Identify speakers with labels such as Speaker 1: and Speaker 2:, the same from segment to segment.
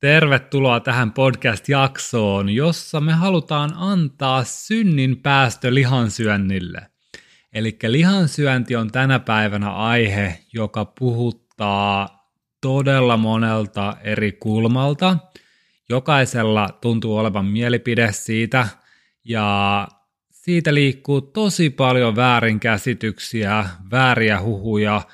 Speaker 1: Tervetuloa tähän podcast-jaksoon, jossa me halutaan antaa synnin päästö lihansyönnille. Eli lihansyönti on tänä päivänä aihe, joka puhuttaa todella monelta eri kulmalta. Jokaisella tuntuu olevan mielipide siitä, ja siitä liikkuu tosi paljon väärinkäsityksiä, vääriä huhuja –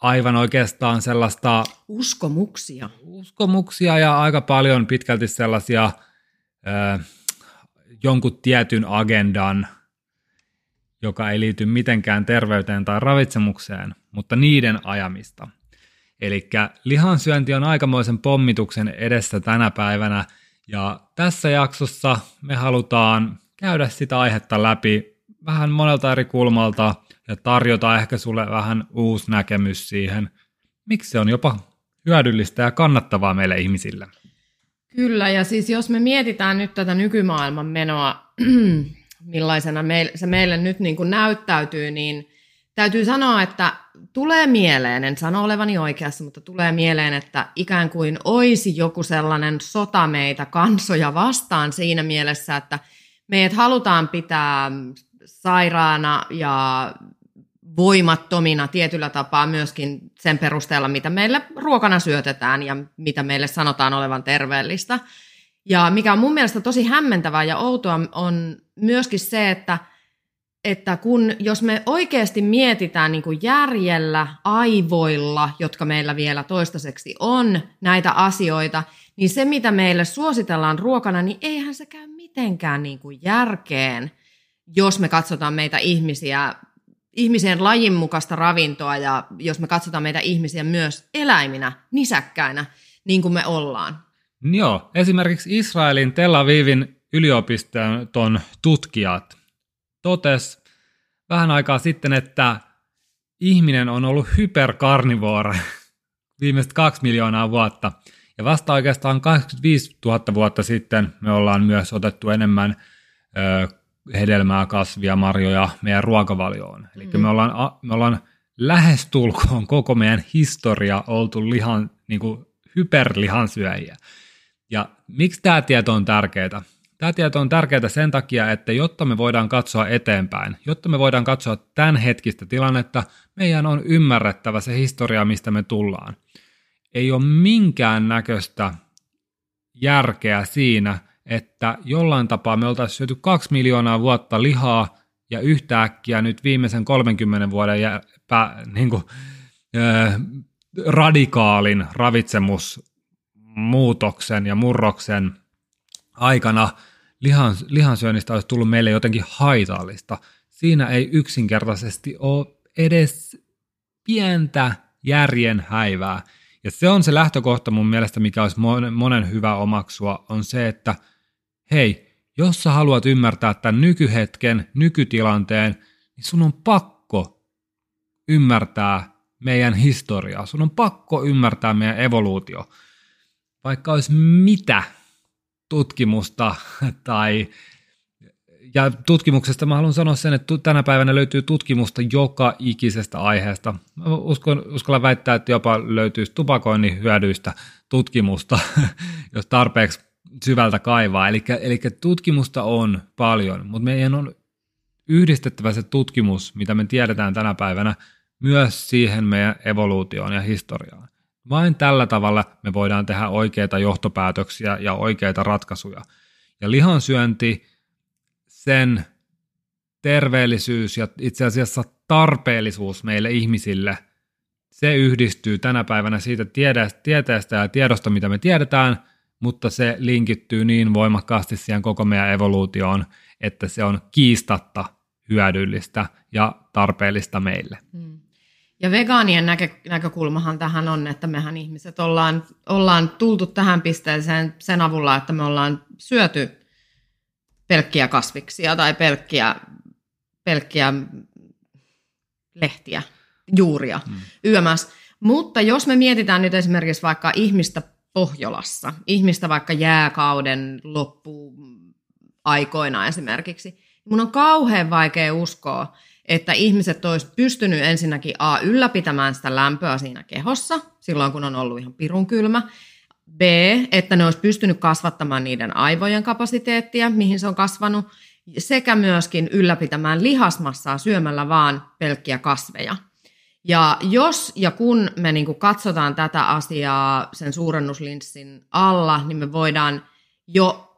Speaker 1: aivan oikeastaan sellaista...
Speaker 2: Uskomuksia.
Speaker 1: Uskomuksia ja aika paljon pitkälti sellaisia jonkun tietyn agendan, joka ei liity mitenkään terveyteen tai ravitsemukseen, mutta niiden ajamista. Eli lihansyönti on aikamoisen pommituksen edessä tänä päivänä, ja tässä jaksossa me halutaan käydä sitä aihetta läpi vähän monelta eri kulmalta – ja tarjota ehkä sulle vähän uusi näkemys siihen, miksi se on jopa hyödyllistä ja kannattavaa meille ihmisille.
Speaker 2: Kyllä, ja siis jos me mietitään nyt tätä nykymaailman menoa, millaisena se meille nyt niin kuin näyttäytyy, niin täytyy sanoa, että tulee mieleen, en sano olevani oikeassa, mutta tulee mieleen, että ikään kuin olisi joku sellainen sota meitä kansoja vastaan siinä mielessä, että meidät halutaan pitää sairaana ja voimattomina tietyllä tapaa myöskin sen perusteella, mitä meille ruokana syötetään ja mitä meille sanotaan olevan terveellistä. Ja mikä on mun mielestä tosi hämmentävää ja outoa on myöskin se, että, että kun, jos me oikeasti mietitään niin kuin järjellä, aivoilla, jotka meillä vielä toistaiseksi on näitä asioita, niin se mitä meille suositellaan ruokana, niin eihän se käy mitenkään niin kuin järkeen, jos me katsotaan meitä ihmisiä ihmisen lajin mukaista ravintoa ja jos me katsotaan meitä ihmisiä myös eläiminä, nisäkkäinä, niin kuin me ollaan.
Speaker 1: Joo, esimerkiksi Israelin Tel Avivin yliopiston tutkijat totes vähän aikaa sitten, että ihminen on ollut hyperkarnivoore viimeiset kaksi miljoonaa vuotta. Ja vasta oikeastaan 85 000 vuotta sitten me ollaan myös otettu enemmän ö, hedelmää, kasvia, marjoja meidän ruokavalioon. Eli mm. me, ollaan, me ollaan lähestulkoon koko meidän historia oltu lihan, niin kuin hyperlihansyöjiä. Ja miksi tämä tieto on tärkeää? Tämä tieto on tärkeää sen takia, että jotta me voidaan katsoa eteenpäin, jotta me voidaan katsoa tämän hetkistä tilannetta, meidän on ymmärrettävä se historia, mistä me tullaan. Ei ole minkään näköistä järkeä siinä, että jollain tapaa me oltaisiin syöty kaksi miljoonaa vuotta lihaa ja yhtäkkiä nyt viimeisen 30 vuoden jä, pä, niin kuin, äh, radikaalin ravitsemusmuutoksen ja murroksen aikana lihan, lihansyönnistä olisi tullut meille jotenkin haitallista. Siinä ei yksinkertaisesti ole edes pientä järjen häivää. Ja se on se lähtökohta mun mielestä, mikä olisi monen hyvä omaksua, on se, että – hei, jos sä haluat ymmärtää tämän nykyhetken, nykytilanteen, niin sun on pakko ymmärtää meidän historiaa. Sun on pakko ymmärtää meidän evoluutio. Vaikka olisi mitä tutkimusta tai ja tutkimuksesta mä haluan sanoa sen, että tänä päivänä löytyy tutkimusta joka ikisestä aiheesta. Mä uskon, uskallan väittää, että jopa löytyisi tupakoinnin hyödyistä tutkimusta, jos tarpeeksi syvältä kaivaa. Eli, eli tutkimusta on paljon, mutta meidän on yhdistettävä se tutkimus, mitä me tiedetään tänä päivänä, myös siihen meidän evoluutioon ja historiaan. Vain tällä tavalla me voidaan tehdä oikeita johtopäätöksiä ja oikeita ratkaisuja. Ja lihansyönti, sen terveellisyys ja itse asiassa tarpeellisuus meille ihmisille, se yhdistyy tänä päivänä siitä tieteestä ja tiedosta, mitä me tiedetään – mutta se linkittyy niin voimakkaasti siihen koko meidän evoluutioon, että se on kiistatta hyödyllistä ja tarpeellista meille. Hmm.
Speaker 2: Ja vegaanien näkö, näkökulmahan tähän on, että mehän ihmiset ollaan, ollaan tultu tähän pisteeseen sen avulla, että me ollaan syöty pelkkiä kasviksia tai pelkkiä, pelkkiä lehtiä, juuria, hmm. yömässä. Mutta jos me mietitään nyt esimerkiksi vaikka ihmistä Pohjolassa, ihmistä vaikka jääkauden loppu aikoina esimerkiksi, mun on kauhean vaikea uskoa, että ihmiset olisi pystynyt ensinnäkin A ylläpitämään sitä lämpöä siinä kehossa, silloin kun on ollut ihan pirun kylmä, B, että ne olisi pystynyt kasvattamaan niiden aivojen kapasiteettia, mihin se on kasvanut, sekä myöskin ylläpitämään lihasmassaa syömällä vaan pelkkiä kasveja. Ja jos ja kun me niin katsotaan tätä asiaa sen suurennuslinssin alla, niin me voidaan jo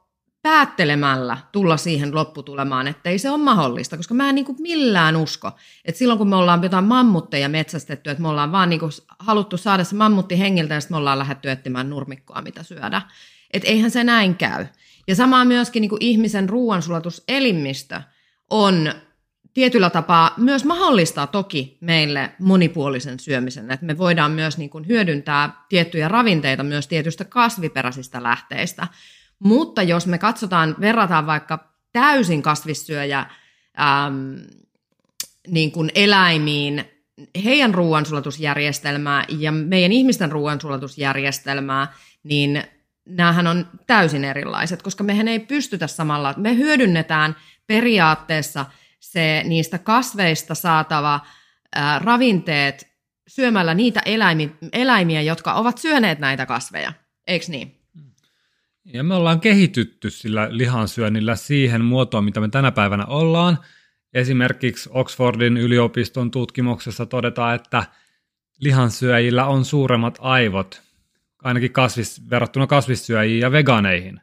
Speaker 2: päättelemällä tulla siihen lopputulemaan, että ei se ole mahdollista, koska mä en niin kuin millään usko, että silloin kun me ollaan jotain mammutteja metsästetty, että me ollaan vaan niin kuin haluttu saada se mammutti hengiltä ja sitten me ollaan lähdetty etsimään nurmikkoa, mitä syödä. Että eihän se näin käy. Ja samaa myöskin niin kuin ihmisen ruoansulatuselimmistö on tietyllä tapaa myös mahdollistaa toki meille monipuolisen syömisen, että me voidaan myös niin kuin hyödyntää tiettyjä ravinteita myös tietystä kasviperäisistä lähteistä, mutta jos me katsotaan, verrataan vaikka täysin kasvissyöjä äm, niin kuin eläimiin, heidän ruoansulatusjärjestelmää ja meidän ihmisten ruoansulatusjärjestelmää, niin näähän on täysin erilaiset, koska mehän ei pystytä samalla, me hyödynnetään periaatteessa se niistä kasveista saatava ää, ravinteet syömällä niitä eläimiä, eläimiä, jotka ovat syöneet näitä kasveja, eikö niin?
Speaker 1: Ja me ollaan kehitytty sillä lihansyönnillä siihen muotoon, mitä me tänä päivänä ollaan. Esimerkiksi Oxfordin yliopiston tutkimuksessa todetaan, että lihansyöjillä on suuremmat aivot, ainakin kasvis, verrattuna kasvissyöjiin ja vegaaneihin.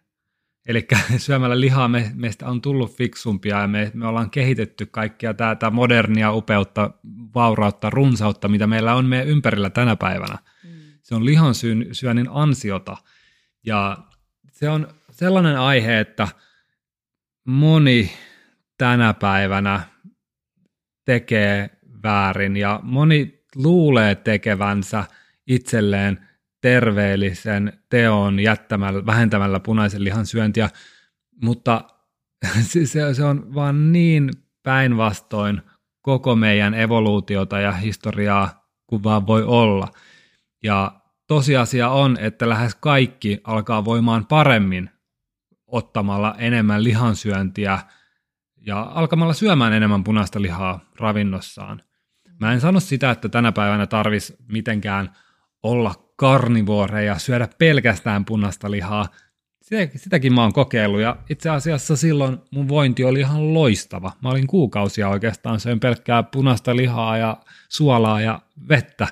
Speaker 1: Eli syömällä lihaa me, meistä on tullut fiksumpia ja me, me ollaan kehitetty kaikkia tätä modernia upeutta, vaurautta, runsautta, mitä meillä on meidän ympärillä tänä päivänä. Mm. Se on lihansyönnin ansiota. Ja se on sellainen aihe, että moni tänä päivänä tekee väärin ja moni luulee tekevänsä itselleen terveellisen teon jättämällä, vähentämällä punaisen lihan syöntiä, mutta se, se on vaan niin päinvastoin koko meidän evoluutiota ja historiaa kuin vaan voi olla. Ja tosiasia on, että lähes kaikki alkaa voimaan paremmin ottamalla enemmän lihansyöntiä ja alkamalla syömään enemmän punaista lihaa ravinnossaan. Mä en sano sitä, että tänä päivänä tarvis mitenkään olla karnivoreja, syödä pelkästään punaista lihaa. Sitäkin mä oon kokeillut ja itse asiassa silloin mun vointi oli ihan loistava. Mä olin kuukausia oikeastaan, söin pelkkää punaista lihaa ja suolaa ja vettä.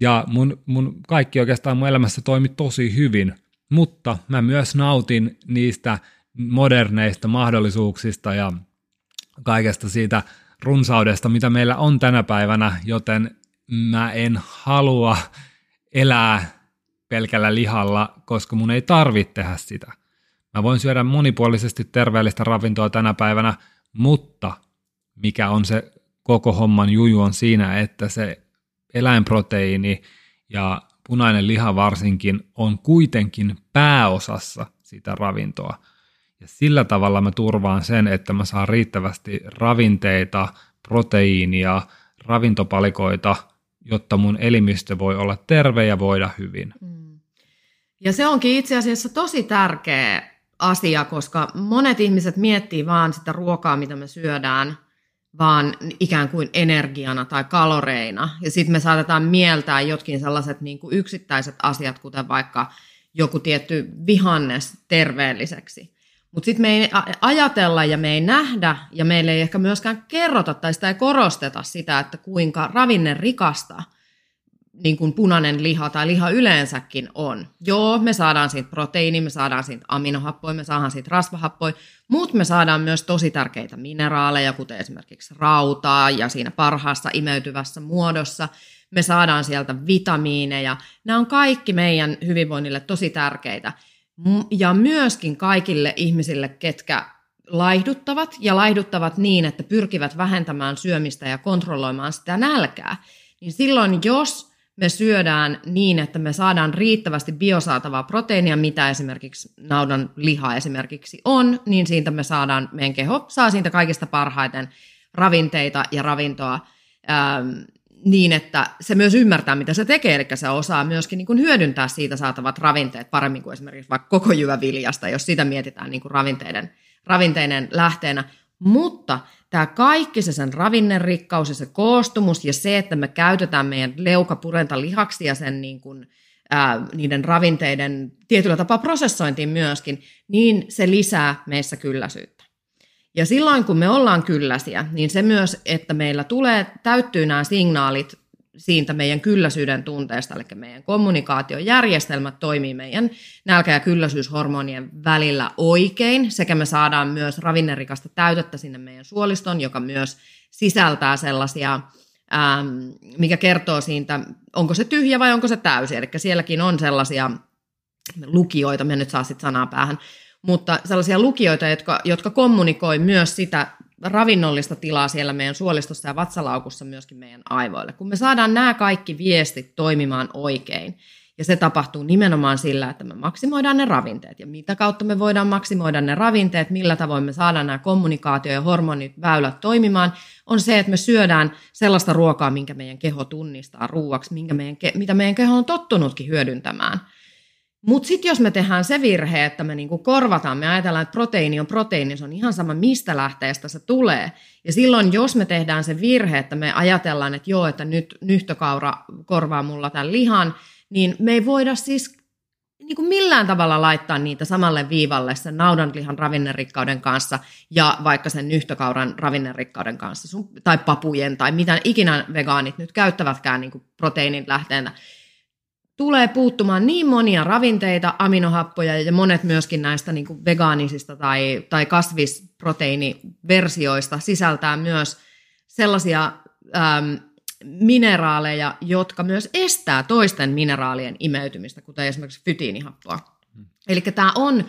Speaker 1: Ja mun, mun kaikki oikeastaan mun elämässä toimi tosi hyvin, mutta mä myös nautin niistä moderneista mahdollisuuksista ja kaikesta siitä runsaudesta, mitä meillä on tänä päivänä, joten mä en halua elää pelkällä lihalla, koska mun ei tarvitse tehdä sitä. Mä voin syödä monipuolisesti terveellistä ravintoa tänä päivänä, mutta mikä on se koko homman juju on siinä, että se eläinproteiini ja punainen liha varsinkin on kuitenkin pääosassa sitä ravintoa. Ja sillä tavalla mä turvaan sen, että mä saan riittävästi ravinteita, proteiinia, ravintopalikoita, jotta mun elimistö voi olla terve ja voida hyvin. Mm.
Speaker 2: Ja se onkin itse asiassa tosi tärkeä asia, koska monet ihmiset miettii vaan sitä ruokaa, mitä me syödään – vaan ikään kuin energiana tai kaloreina. Ja sitten me saatetaan mieltää jotkin sellaiset niin kuin yksittäiset asiat, kuten vaikka joku tietty vihannes terveelliseksi. Mutta sitten me ei ajatella ja me ei nähdä ja meille ei ehkä myöskään kerrota tai sitä ei korosteta sitä, että kuinka ravinne rikasta niin kuin punainen liha tai liha yleensäkin on. Joo, me saadaan siitä proteiini, me saadaan siitä aminohappoja, me saadaan siitä rasvahappoja, mutta me saadaan myös tosi tärkeitä mineraaleja, kuten esimerkiksi rautaa ja siinä parhaassa imeytyvässä muodossa. Me saadaan sieltä vitamiineja. Nämä on kaikki meidän hyvinvoinnille tosi tärkeitä. Ja myöskin kaikille ihmisille, ketkä laihduttavat ja laihduttavat niin, että pyrkivät vähentämään syömistä ja kontrolloimaan sitä nälkää. Niin silloin, jos me syödään niin, että me saadaan riittävästi biosaatavaa proteiinia, mitä esimerkiksi naudan liha esimerkiksi on, niin siitä me saadaan, meidän keho saa siitä kaikista parhaiten ravinteita ja ravintoa niin, että se myös ymmärtää, mitä se tekee, eli se osaa myöskin niin kuin hyödyntää siitä saatavat ravinteet paremmin kuin esimerkiksi vaikka koko jyväviljasta, jos sitä mietitään niin kuin ravinteiden, ravinteiden lähteenä. Mutta tämä kaikki se sen ravinnerikkaus ja se koostumus ja se, että me käytetään meidän leukapurenta lihaksi ja sen niin kuin, ää, niiden ravinteiden tietyllä tapaa prosessointiin myöskin, niin se lisää meissä kylläisyyttä. Ja silloin kun me ollaan kylläisiä, niin se myös, että meillä tulee, täyttyy nämä signaalit siitä meidän kylläisyyden tunteesta, eli meidän kommunikaatiojärjestelmät toimii meidän nälkä- ja kylläisyyshormonien välillä oikein, sekä me saadaan myös ravinnerikasta täytettä sinne meidän suoliston, joka myös sisältää sellaisia, ähm, mikä kertoo siitä, onko se tyhjä vai onko se täysi, eli sielläkin on sellaisia lukijoita, me nyt saa sitten sanaa päähän, mutta sellaisia lukijoita, jotka, jotka kommunikoi myös sitä ravinnollista tilaa siellä meidän suolistossa ja vatsalaukussa myöskin meidän aivoille. Kun me saadaan nämä kaikki viestit toimimaan oikein, ja se tapahtuu nimenomaan sillä, että me maksimoidaan ne ravinteet. Ja mitä kautta me voidaan maksimoida ne ravinteet, millä tavoin me saadaan nämä kommunikaatio- ja hormoniväylät toimimaan, on se, että me syödään sellaista ruokaa, minkä meidän keho tunnistaa ruuaksi, minkä meidän, mitä meidän keho on tottunutkin hyödyntämään – mutta sitten jos me tehdään se virhe, että me niinku korvataan, me ajatellaan, että proteiini on proteiini, se on ihan sama mistä lähteestä se tulee. Ja silloin jos me tehdään se virhe, että me ajatellaan, että joo, että nyt nyhtökaura korvaa mulla tämän lihan, niin me ei voida siis niin kuin millään tavalla laittaa niitä samalle viivalle sen naudanlihan ravinnerikkauden kanssa ja vaikka sen nyhtökauran ravinnerikkauden kanssa, tai papujen tai mitä ikinä vegaanit nyt käyttävätkään niin kuin proteiinin lähteenä tulee puuttumaan niin monia ravinteita, aminohappoja ja monet myöskin näistä niin kuin vegaanisista tai, tai kasvisproteiiniversioista sisältää myös sellaisia äm, mineraaleja, jotka myös estää toisten mineraalien imeytymistä, kuten esimerkiksi fytiinihappoa. Hmm. Eli tämä on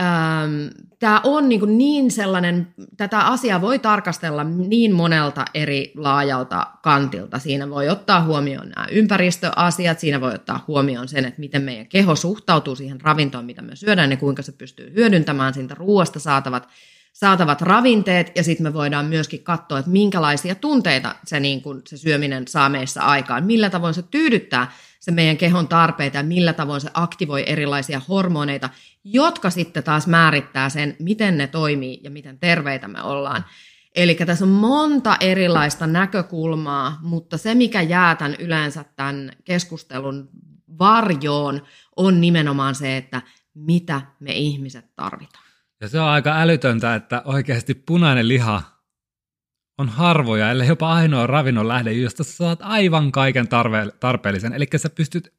Speaker 2: Ähm, tämä on niin, kuin niin sellainen, tätä asiaa voi tarkastella niin monelta eri laajalta kantilta. Siinä voi ottaa huomioon nämä ympäristöasiat, siinä voi ottaa huomioon sen, että miten meidän keho suhtautuu siihen ravintoon, mitä me syödään ja kuinka se pystyy hyödyntämään siitä ruoasta saatavat, saatavat ravinteet. Ja sitten me voidaan myöskin katsoa, että minkälaisia tunteita se, niin kuin, se syöminen saa meissä aikaan, millä tavoin se tyydyttää se meidän kehon tarpeita ja millä tavoin se aktivoi erilaisia hormoneita, jotka sitten taas määrittää sen, miten ne toimii ja miten terveitä me ollaan. Eli tässä on monta erilaista näkökulmaa, mutta se, mikä jää tämän yleensä tämän keskustelun varjoon, on nimenomaan se, että mitä me ihmiset tarvitaan.
Speaker 1: Ja se on aika älytöntä, että oikeasti punainen liha on harvoja, ellei jopa ainoa ravinnon lähde, josta sä saat aivan kaiken tarve- tarpeellisen. Eli sä pystyt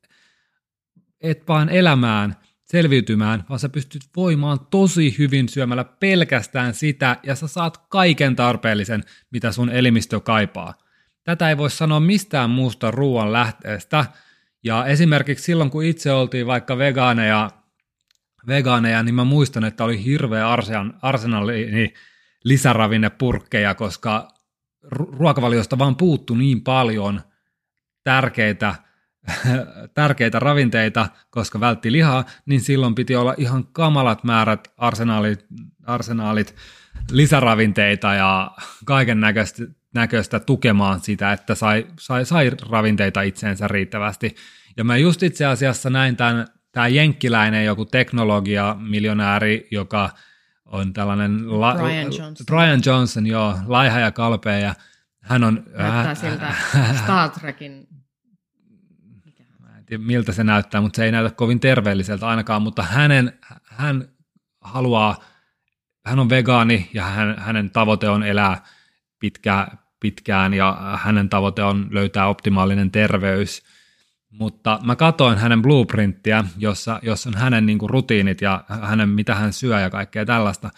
Speaker 1: et vaan elämään, selviytymään, vaan sä pystyt voimaan tosi hyvin syömällä pelkästään sitä, ja sä saat kaiken tarpeellisen, mitä sun elimistö kaipaa. Tätä ei voi sanoa mistään muusta ruoan lähteestä, ja esimerkiksi silloin, kun itse oltiin vaikka vegaaneja, vegaaneja niin mä muistan, että oli hirveä arsenali lisäravinnepurkkeja, koska ruokavaliosta vaan puuttu niin paljon tärkeitä, tärkeitä ravinteita, koska vältti lihaa, niin silloin piti olla ihan kamalat määrät arsenaalit, arsenaalit lisäravinteita ja kaiken näköistä, näköistä tukemaan sitä, että sai, sai, sai ravinteita itseensä riittävästi. Ja mä just itse asiassa näin tämän, tämä jenkkiläinen joku teknologia miljonääri, joka – on tällainen...
Speaker 2: La- Brian Johnson.
Speaker 1: Brian Johnson, joo, laiha ja kalpea ja hän on...
Speaker 2: Näyttää äh, siltä Star Trekin...
Speaker 1: Mä en tiedä miltä se näyttää, mutta se ei näytä kovin terveelliseltä ainakaan, mutta hänen, hän haluaa, hän on vegaani ja hän, hänen tavoite on elää pitkä, pitkään ja hänen tavoite on löytää optimaalinen terveys – mutta mä katoin hänen blueprinttiä, jossa, jossa on hänen niin kuin, rutiinit ja hänen mitä hän syö ja kaikkea tällaista.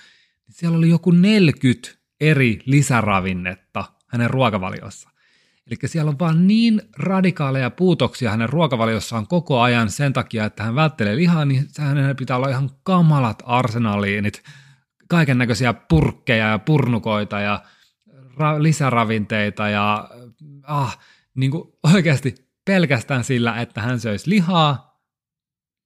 Speaker 1: Siellä oli joku 40 eri lisäravinnetta hänen ruokavaliossa. Eli siellä on vaan niin radikaaleja puutoksia hänen ruokavaliossaan koko ajan sen takia, että hän välttelee lihaa, niin hänen pitää olla ihan kamalat arsenaliinit, kaiken näköisiä purkkeja ja purnukoita ja ra- lisäravinteita ja ah, niin kuin oikeasti pelkästään sillä, että hän söisi lihaa,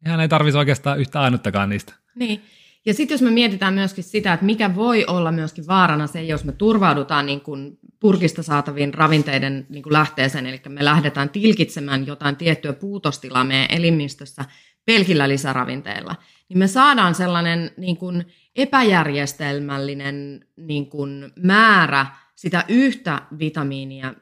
Speaker 1: ja hän ei tarvitsisi oikeastaan yhtä ainuttakaan niistä.
Speaker 2: Niin. Ja sitten jos me mietitään myöskin sitä, että mikä voi olla myöskin vaarana se, jos me turvaudutaan niin kuin purkista saataviin ravinteiden niin kuin lähteeseen, eli me lähdetään tilkitsemään jotain tiettyä puutostilaa meidän elimistössä pelkillä lisäravinteilla, niin me saadaan sellainen niin kuin epäjärjestelmällinen niin kuin määrä sitä yhtä vitamiinia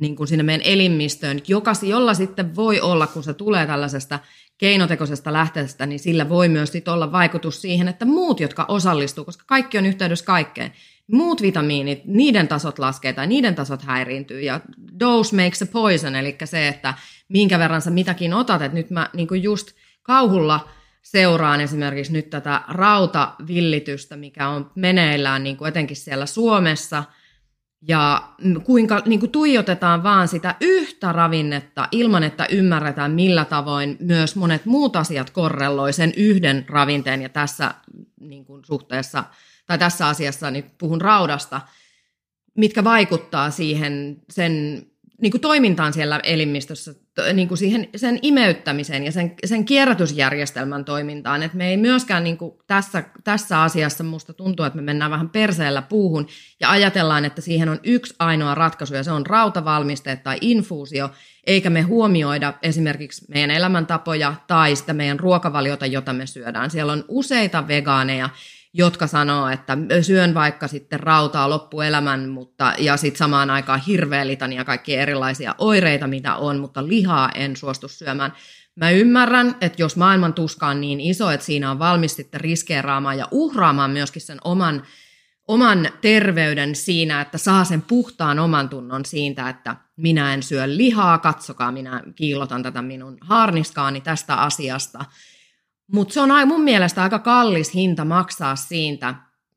Speaker 2: niin kuin sinne meidän elimistöön, joka, jolla sitten voi olla, kun se tulee tällaisesta keinotekoisesta lähteestä, niin sillä voi myös sit olla vaikutus siihen, että muut, jotka osallistuu, koska kaikki on yhteydessä kaikkeen, muut vitamiinit, niiden tasot laskee tai niiden tasot häiriintyy ja dose makes a poison, eli se, että minkä verran sä mitäkin otat, että nyt mä niin just kauhulla seuraan esimerkiksi nyt tätä rautavillitystä, mikä on meneillään niin kuin etenkin siellä Suomessa, ja kuinka niin kuin tuijotetaan vaan sitä yhtä ravinnetta ilman, että ymmärretään millä tavoin myös monet muut asiat korreloi sen yhden ravinteen, ja tässä niin kuin suhteessa, tai tässä asiassa niin puhun raudasta, mitkä vaikuttaa siihen sen niin kuin toimintaan siellä elimistössä, niin kuin siihen, sen imeyttämiseen ja sen, sen kierrätysjärjestelmän toimintaan. Et me ei myöskään niin kuin tässä, tässä asiassa musta tuntuu, että me mennään vähän perseellä puuhun ja ajatellaan, että siihen on yksi ainoa ratkaisu ja se on rautavalmisteet tai infuusio, eikä me huomioida esimerkiksi meidän elämäntapoja tai sitä meidän ruokavaliota, jota me syödään. Siellä on useita vegaaneja, jotka sanoo, että syön vaikka sitten rautaa loppuelämän, mutta, ja sitten samaan aikaan hirveä litania kaikkia erilaisia oireita, mitä on, mutta lihaa en suostu syömään. Mä ymmärrän, että jos maailman tuska on niin iso, että siinä on valmis sitten riskeeraamaan ja uhraamaan myöskin sen oman, oman terveyden siinä, että saa sen puhtaan oman tunnon siitä, että minä en syö lihaa, katsokaa, minä kiillotan tätä minun haarniskaani tästä asiasta – mutta se on mun mielestä aika kallis hinta maksaa siitä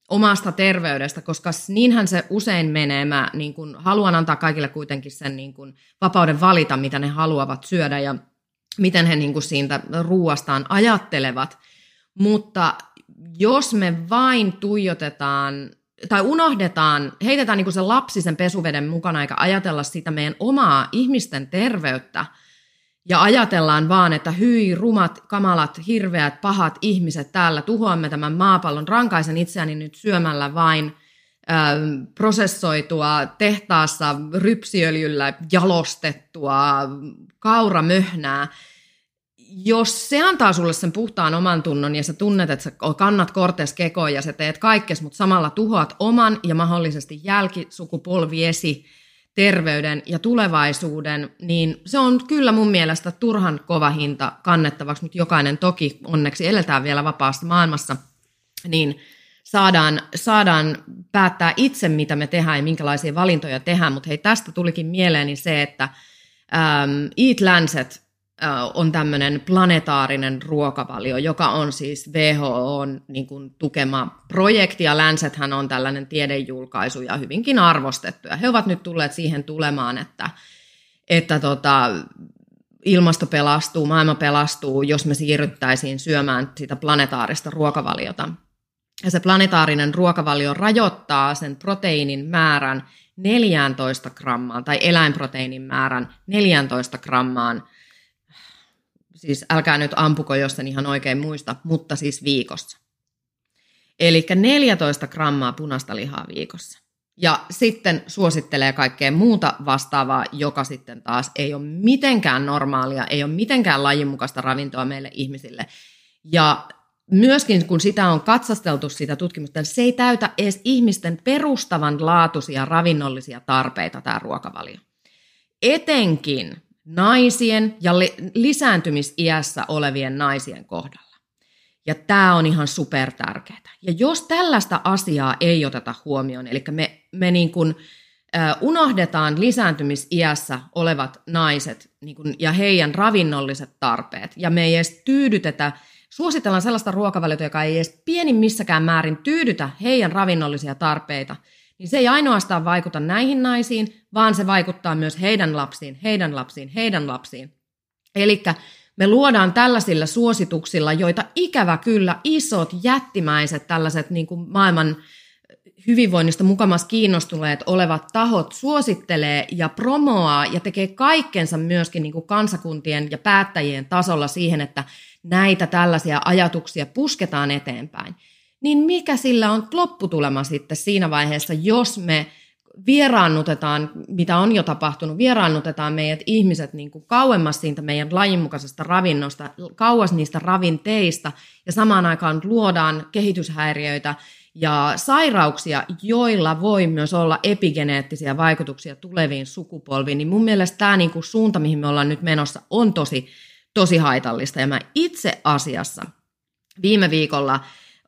Speaker 2: omasta terveydestä, koska niinhän se usein menee. Mä niin kun, haluan antaa kaikille kuitenkin sen niin kun, vapauden valita, mitä ne haluavat syödä ja miten he niin kun, siitä ruuastaan ajattelevat. Mutta jos me vain tuijotetaan tai unohdetaan, heitetään niin sen lapsi sen pesuveden mukana eikä ajatella sitä meidän omaa ihmisten terveyttä – ja ajatellaan vaan, että hyi, rumat, kamalat, hirveät, pahat ihmiset täällä, tuhoamme tämän maapallon, rankaisen itseäni nyt syömällä vain ö, prosessoitua, tehtaassa rypsiöljyllä jalostettua kauramöhnää. Jos se antaa sulle sen puhtaan oman tunnon ja sä tunnet, että sä kannat kortes kekoon ja sä teet kaikkes, mutta samalla tuhoat oman ja mahdollisesti jälkisukupolviesi terveyden ja tulevaisuuden, niin se on kyllä mun mielestä turhan kova hinta kannettavaksi, mutta jokainen toki onneksi eletään vielä vapaassa maailmassa, niin saadaan, saadaan päättää itse, mitä me tehdään ja minkälaisia valintoja tehdään, mutta hei, tästä tulikin mieleeni se, että ähm, Eat Lancet on tämmöinen planetaarinen ruokavalio, joka on siis WHOn niin kuin, tukema projekti, ja Lancethän on tällainen tiedejulkaisu ja hyvinkin arvostettu. Ja he ovat nyt tulleet siihen tulemaan, että, että tota, ilmasto pelastuu, maailma pelastuu, jos me siirryttäisiin syömään sitä planetaarista ruokavaliota. Ja se planetaarinen ruokavalio rajoittaa sen proteiinin määrän 14 grammaan, tai eläinproteiinin määrän 14 grammaan – siis älkää nyt ampuko, jos en ihan oikein muista, mutta siis viikossa. Eli 14 grammaa punaista lihaa viikossa. Ja sitten suosittelee kaikkea muuta vastaavaa, joka sitten taas ei ole mitenkään normaalia, ei ole mitenkään lajinmukaista ravintoa meille ihmisille. Ja myöskin kun sitä on katsasteltu sitä tutkimusta, se ei täytä edes ihmisten perustavan laatuisia ravinnollisia tarpeita tämä ruokavalio. Etenkin naisien ja li- lisääntymisiässä olevien naisien kohdalla. Ja tämä on ihan super tärkeää. Ja jos tällaista asiaa ei oteta huomioon, eli me, me niin kuin, äh, unohdetaan lisääntymisiässä olevat naiset niin kuin, ja heidän ravinnolliset tarpeet, ja me ei edes tyydytetä, suositellaan sellaista ruokavaliota, joka ei edes pienimmissäkään määrin tyydytä heidän ravinnollisia tarpeita – niin se ei ainoastaan vaikuta näihin naisiin, vaan se vaikuttaa myös heidän lapsiin, heidän lapsiin, heidän lapsiin. Eli me luodaan tällaisilla suosituksilla, joita ikävä kyllä isot, jättimäiset tällaiset niin kuin maailman hyvinvoinnista mukamas kiinnostuneet olevat tahot suosittelee ja promoaa ja tekee kaikkensa myöskin niin kuin kansakuntien ja päättäjien tasolla siihen, että näitä tällaisia ajatuksia pusketaan eteenpäin niin mikä sillä on lopputulema sitten siinä vaiheessa, jos me vieraannutetaan, mitä on jo tapahtunut, vieraannutetaan meidät ihmiset niin kuin kauemmas siitä meidän lajinmukaisesta ravinnosta, kauas niistä ravinteista ja samaan aikaan luodaan kehityshäiriöitä ja sairauksia, joilla voi myös olla epigeneettisiä vaikutuksia tuleviin sukupolviin, niin mun mielestä tämä niinku suunta, mihin me ollaan nyt menossa, on tosi, tosi haitallista. Ja mä itse asiassa viime viikolla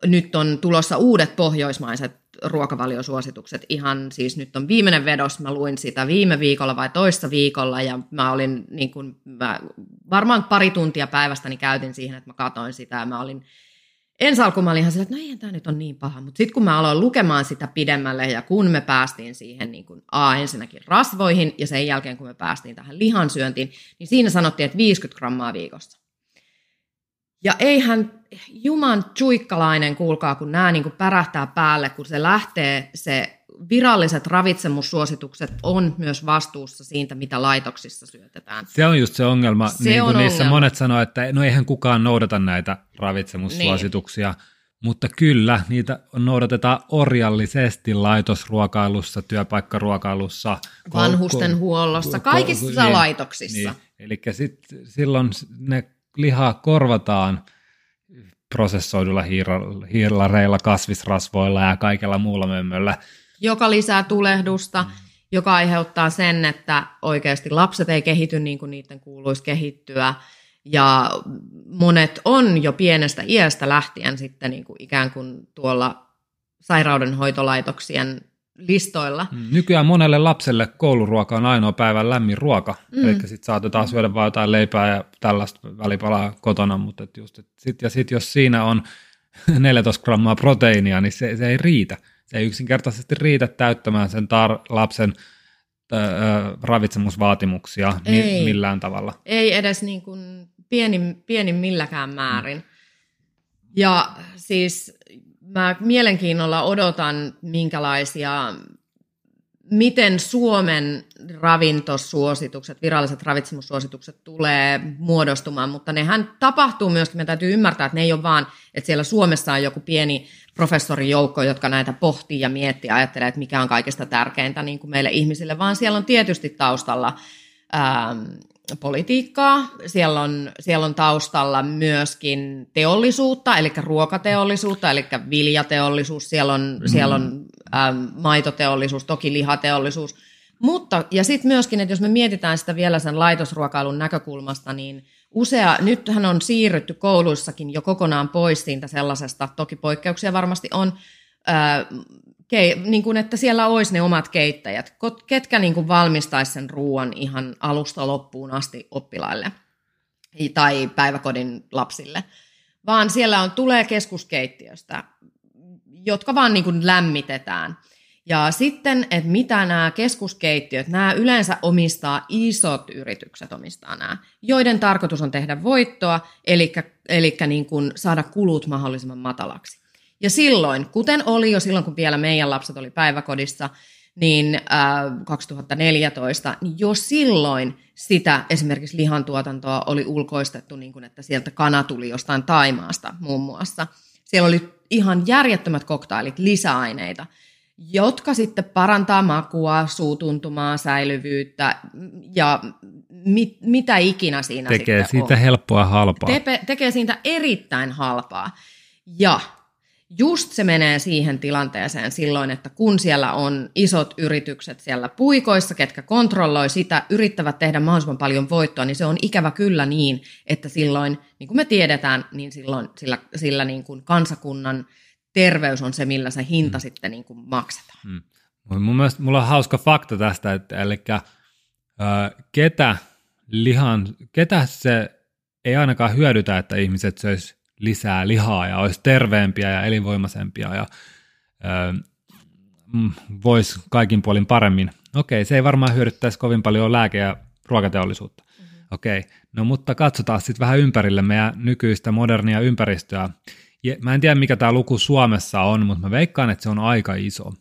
Speaker 2: nyt on tulossa uudet pohjoismaiset ruokavaliosuositukset. Ihan, siis nyt on viimeinen vedos, mä luin sitä viime viikolla vai toista viikolla ja mä olin niin kuin, mä varmaan pari tuntia päivästäni käytin siihen, että mä katoin sitä ja mä olin ensi alkuun mä olin ihan sillä, että no eihän tämä nyt on niin paha, mutta sitten kun mä aloin lukemaan sitä pidemmälle ja kun me päästiin siihen niin kuin A ensinnäkin rasvoihin ja sen jälkeen kun me päästiin tähän lihansyöntiin, niin siinä sanottiin, että 50 grammaa viikossa. Ja eihän juman chuikkalainen, kuulkaa, kun nämä niin kuin pärähtää päälle, kun se lähtee, se viralliset ravitsemussuositukset on myös vastuussa siitä, mitä laitoksissa syötetään.
Speaker 1: Se on just se ongelma. Se niin kuin on niissä ongelma. monet sanoo, että no eihän kukaan noudata näitä ravitsemussuosituksia. Niin. Mutta kyllä, niitä noudatetaan orjallisesti laitosruokailussa, työpaikkaruokailussa.
Speaker 2: Vanhusten huollossa, kaikissa niin, laitoksissa. Niin.
Speaker 1: Eli sit, silloin ne lihaa korvataan prosessoidulla hiilareilla, kasvisrasvoilla ja kaikella muulla mömmöllä.
Speaker 2: Joka lisää tulehdusta, mm. joka aiheuttaa sen, että oikeasti lapset ei kehity niin kuin niiden kuuluisi kehittyä. Ja monet on jo pienestä iästä lähtien sitten niin kuin ikään kuin tuolla sairaudenhoitolaitoksien listoilla.
Speaker 1: Mm. Nykyään monelle lapselle kouluruoka on ainoa päivän lämmin ruoka, mm. eli sitten saatetaan syödä vain jotain leipää ja tällaista välipalaa kotona, mutta et just, et sit, ja sitten jos siinä on 14 grammaa proteiinia, niin se, se ei riitä. Se ei yksinkertaisesti riitä täyttämään sen tar- lapsen ö, ravitsemusvaatimuksia ei, millään tavalla.
Speaker 2: Ei edes niin kuin pienin, pienin milläkään määrin. Ja siis mä mielenkiinnolla odotan, minkälaisia, miten Suomen ravintosuositukset, viralliset ravitsemussuositukset tulee muodostumaan, mutta nehän tapahtuu myöskin, me täytyy ymmärtää, että ne ei ole vaan, että siellä Suomessa on joku pieni professorijoukko, jotka näitä pohtii ja miettii ja ajattelee, että mikä on kaikista tärkeintä niin kuin meille ihmisille, vaan siellä on tietysti taustalla ähm, politiikkaa, siellä on, siellä on taustalla myöskin teollisuutta, eli ruokateollisuutta, eli viljateollisuus, siellä on, mm. siellä on ähm, maitoteollisuus, toki lihateollisuus, mutta, ja sitten myöskin, että jos me mietitään sitä vielä sen laitosruokailun näkökulmasta, niin usea, nythän on siirrytty kouluissakin jo kokonaan pois siitä sellaisesta, toki poikkeuksia varmasti on, äh, ke, niin kuin, että siellä olisi ne omat keittäjät, ketkä niin kuin valmistaisi sen ruoan ihan alusta loppuun asti oppilaille tai päiväkodin lapsille, vaan siellä on, tulee keskuskeittiöstä, jotka vaan niin kuin lämmitetään. Ja sitten, että mitä nämä keskuskeittiöt, nämä yleensä omistaa isot yritykset omistaa nämä, joiden tarkoitus on tehdä voittoa, eli, eli niin kuin saada kulut mahdollisimman matalaksi. Ja silloin, kuten oli jo silloin, kun vielä meidän lapset oli päiväkodissa, niin äh, 2014, niin jo silloin sitä esimerkiksi lihantuotantoa oli ulkoistettu, niin kuin, että sieltä kana tuli jostain Taimaasta muun muassa. Siellä oli ihan järjettömät koktailit, lisäaineita, jotka sitten parantaa makua, suutuntumaa, säilyvyyttä ja mit, mitä ikinä siinä
Speaker 1: tekee sitten siitä on. helppoa halpaa.
Speaker 2: Te, tekee siitä erittäin halpaa. Ja just se menee siihen tilanteeseen silloin, että kun siellä on isot yritykset siellä puikoissa, ketkä kontrolloi sitä, yrittävät tehdä mahdollisimman paljon voittoa, niin se on ikävä kyllä niin, että silloin, niin kuin me tiedetään, niin silloin sillä, sillä niin kuin kansakunnan terveys on se, millä se hinta mm. sitten niin kuin maksetaan. Mm.
Speaker 1: Mun mielestä mulla on hauska fakta tästä, että eli äh, ketä lihan, ketä se ei ainakaan hyödytä, että ihmiset söisivät lisää lihaa ja olisi terveempiä ja elinvoimaisempia ja mm, voisi kaikin puolin paremmin. Okei, se ei varmaan hyödyttäisi kovin paljon lääke- ja ruokateollisuutta. Mm-hmm. Okei, no mutta katsotaan sitten vähän ympärille meidän nykyistä modernia ympäristöä. Mä en tiedä, mikä tämä luku Suomessa on, mutta mä veikkaan, että se on aika iso.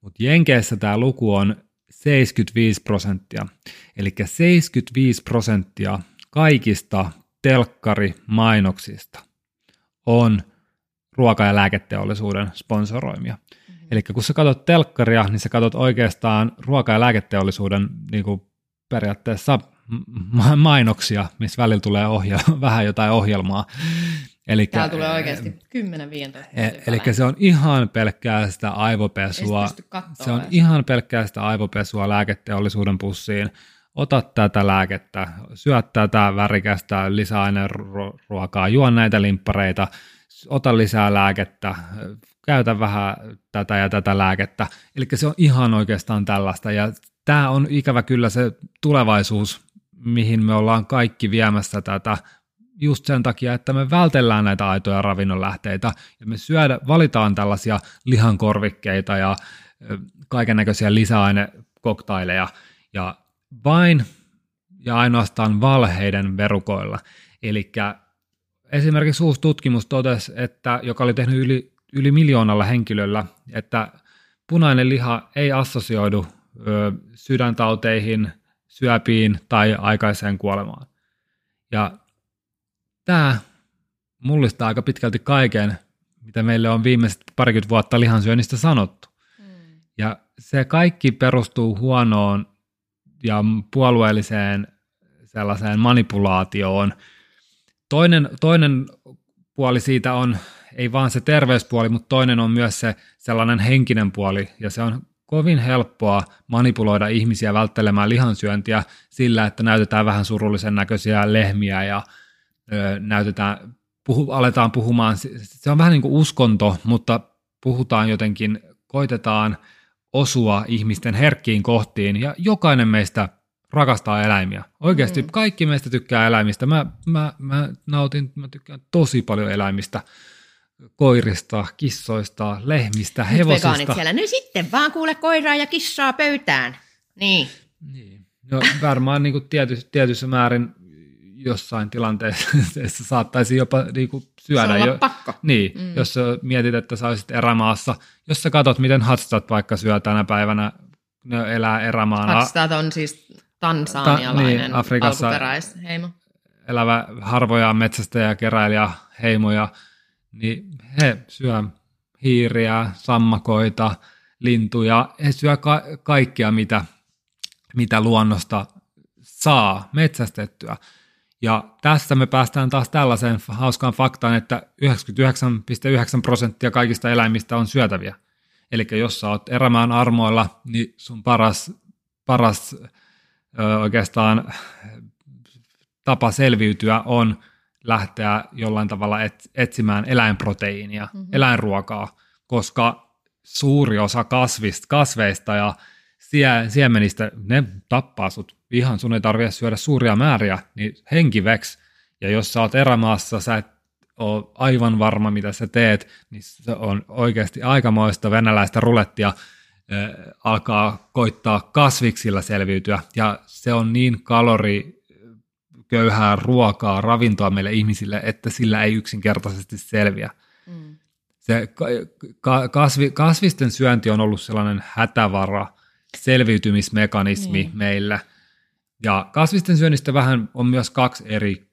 Speaker 1: Mutta Jenkeissä tämä luku on 75 prosenttia. Eli 75 prosenttia kaikista telkkarimainoksista on ruoka- ja lääketeollisuuden sponsoroimia. Mm-hmm. Eli kun sä katsot telkkaria, niin sä katsot oikeastaan ruoka- ja lääketeollisuuden niin kuin periaatteessa mainoksia, missä välillä tulee ohjel- vähän jotain ohjelmaa.
Speaker 2: Elikkä, Täällä tulee oikeasti 10-15
Speaker 1: e, Eli se on ihan pelkkää sitä aivopesua. Se on ihan pelkkää sitä aivopesua lääketeollisuuden pussiin. Ota tätä lääkettä, syö tätä värikästä lisäaineruokaa, juo näitä limppareita, ota lisää lääkettä, käytä vähän tätä ja tätä lääkettä. Eli se on ihan oikeastaan tällaista. Ja tämä on ikävä kyllä se tulevaisuus, mihin me ollaan kaikki viemässä tätä just sen takia, että me vältellään näitä aitoja ravinnonlähteitä ja me syödä, valitaan tällaisia lihankorvikkeita ja kaiken näköisiä lisäainekoktaileja ja vain ja ainoastaan valheiden verukoilla. Eli esimerkiksi uusi tutkimus totesi, että, joka oli tehnyt yli, yli miljoonalla henkilöllä, että punainen liha ei assosioidu ö, sydäntauteihin, syöpiin tai aikaiseen kuolemaan. Ja tämä mullistaa aika pitkälti kaiken, mitä meille on viimeiset parikymmentä vuotta lihansyönnistä sanottu. Mm. Ja se kaikki perustuu huonoon ja puolueelliseen sellaiseen manipulaatioon. Toinen, toinen puoli siitä on, ei vaan se terveyspuoli, mutta toinen on myös se sellainen henkinen puoli, ja se on kovin helppoa manipuloida ihmisiä välttelemään lihansyöntiä sillä, että näytetään vähän surullisen näköisiä lehmiä ja ö, näytetään, puhu, aletaan puhumaan, se on vähän niin kuin uskonto, mutta puhutaan jotenkin, koitetaan osua ihmisten herkkiin kohtiin ja jokainen meistä rakastaa eläimiä. Oikeasti mm. kaikki meistä tykkää eläimistä. Mä, mä, mä nautin, mä tykkään tosi paljon eläimistä koirista, kissoista, lehmistä, Nyt hevosista. Vegaanit
Speaker 2: siellä, no sitten vaan kuule koiraa ja kissaa pöytään. Niin.
Speaker 1: niin. No varmaan niin tietyssä määrin jossain tilanteessa saattaisi jopa niin kuin syödä.
Speaker 2: Se jo, pakko.
Speaker 1: Niin, mm. jos mietit, että sä olisit erämaassa, jos sä katsot, miten Hatstat vaikka syö tänä päivänä, ne elää erämaana.
Speaker 2: Hatstat on siis tansanialainen Ta, niin, Afrikassa alkuperäisheimo.
Speaker 1: Elävä harvoja metsästäjä, keräilijä, heimoja, niin he syö hiiriä, sammakoita, lintuja, he syö ka- kaikkea, mitä, mitä luonnosta saa metsästettyä. Ja tässä me päästään taas tällaiseen hauskaan faktaan, että 99,9 prosenttia kaikista eläimistä on syötäviä. Eli jos sä oot erämään armoilla, niin sun paras, paras ö, oikeastaan tapa selviytyä on lähteä jollain tavalla et, etsimään eläinproteiinia, mm-hmm. eläinruokaa, koska suuri osa kasvista, kasveista ja sie, siemenistä, ne tappaa sut ihan, sun ei tarvitse syödä suuria määriä, niin henki veks. Ja jos sä oot erämaassa, sä et ole aivan varma, mitä sä teet, niin se on oikeasti aikamoista venäläistä rulettia äh, alkaa koittaa kasviksilla selviytyä. Ja se on niin kalori köyhää ruokaa, ravintoa meille ihmisille, että sillä ei yksinkertaisesti selviä. Mm. Se kasvi, kasvisten syönti on ollut sellainen hätävara, selviytymismekanismi niin. meillä. Ja kasvisten syönnistä vähän on myös kaksi eri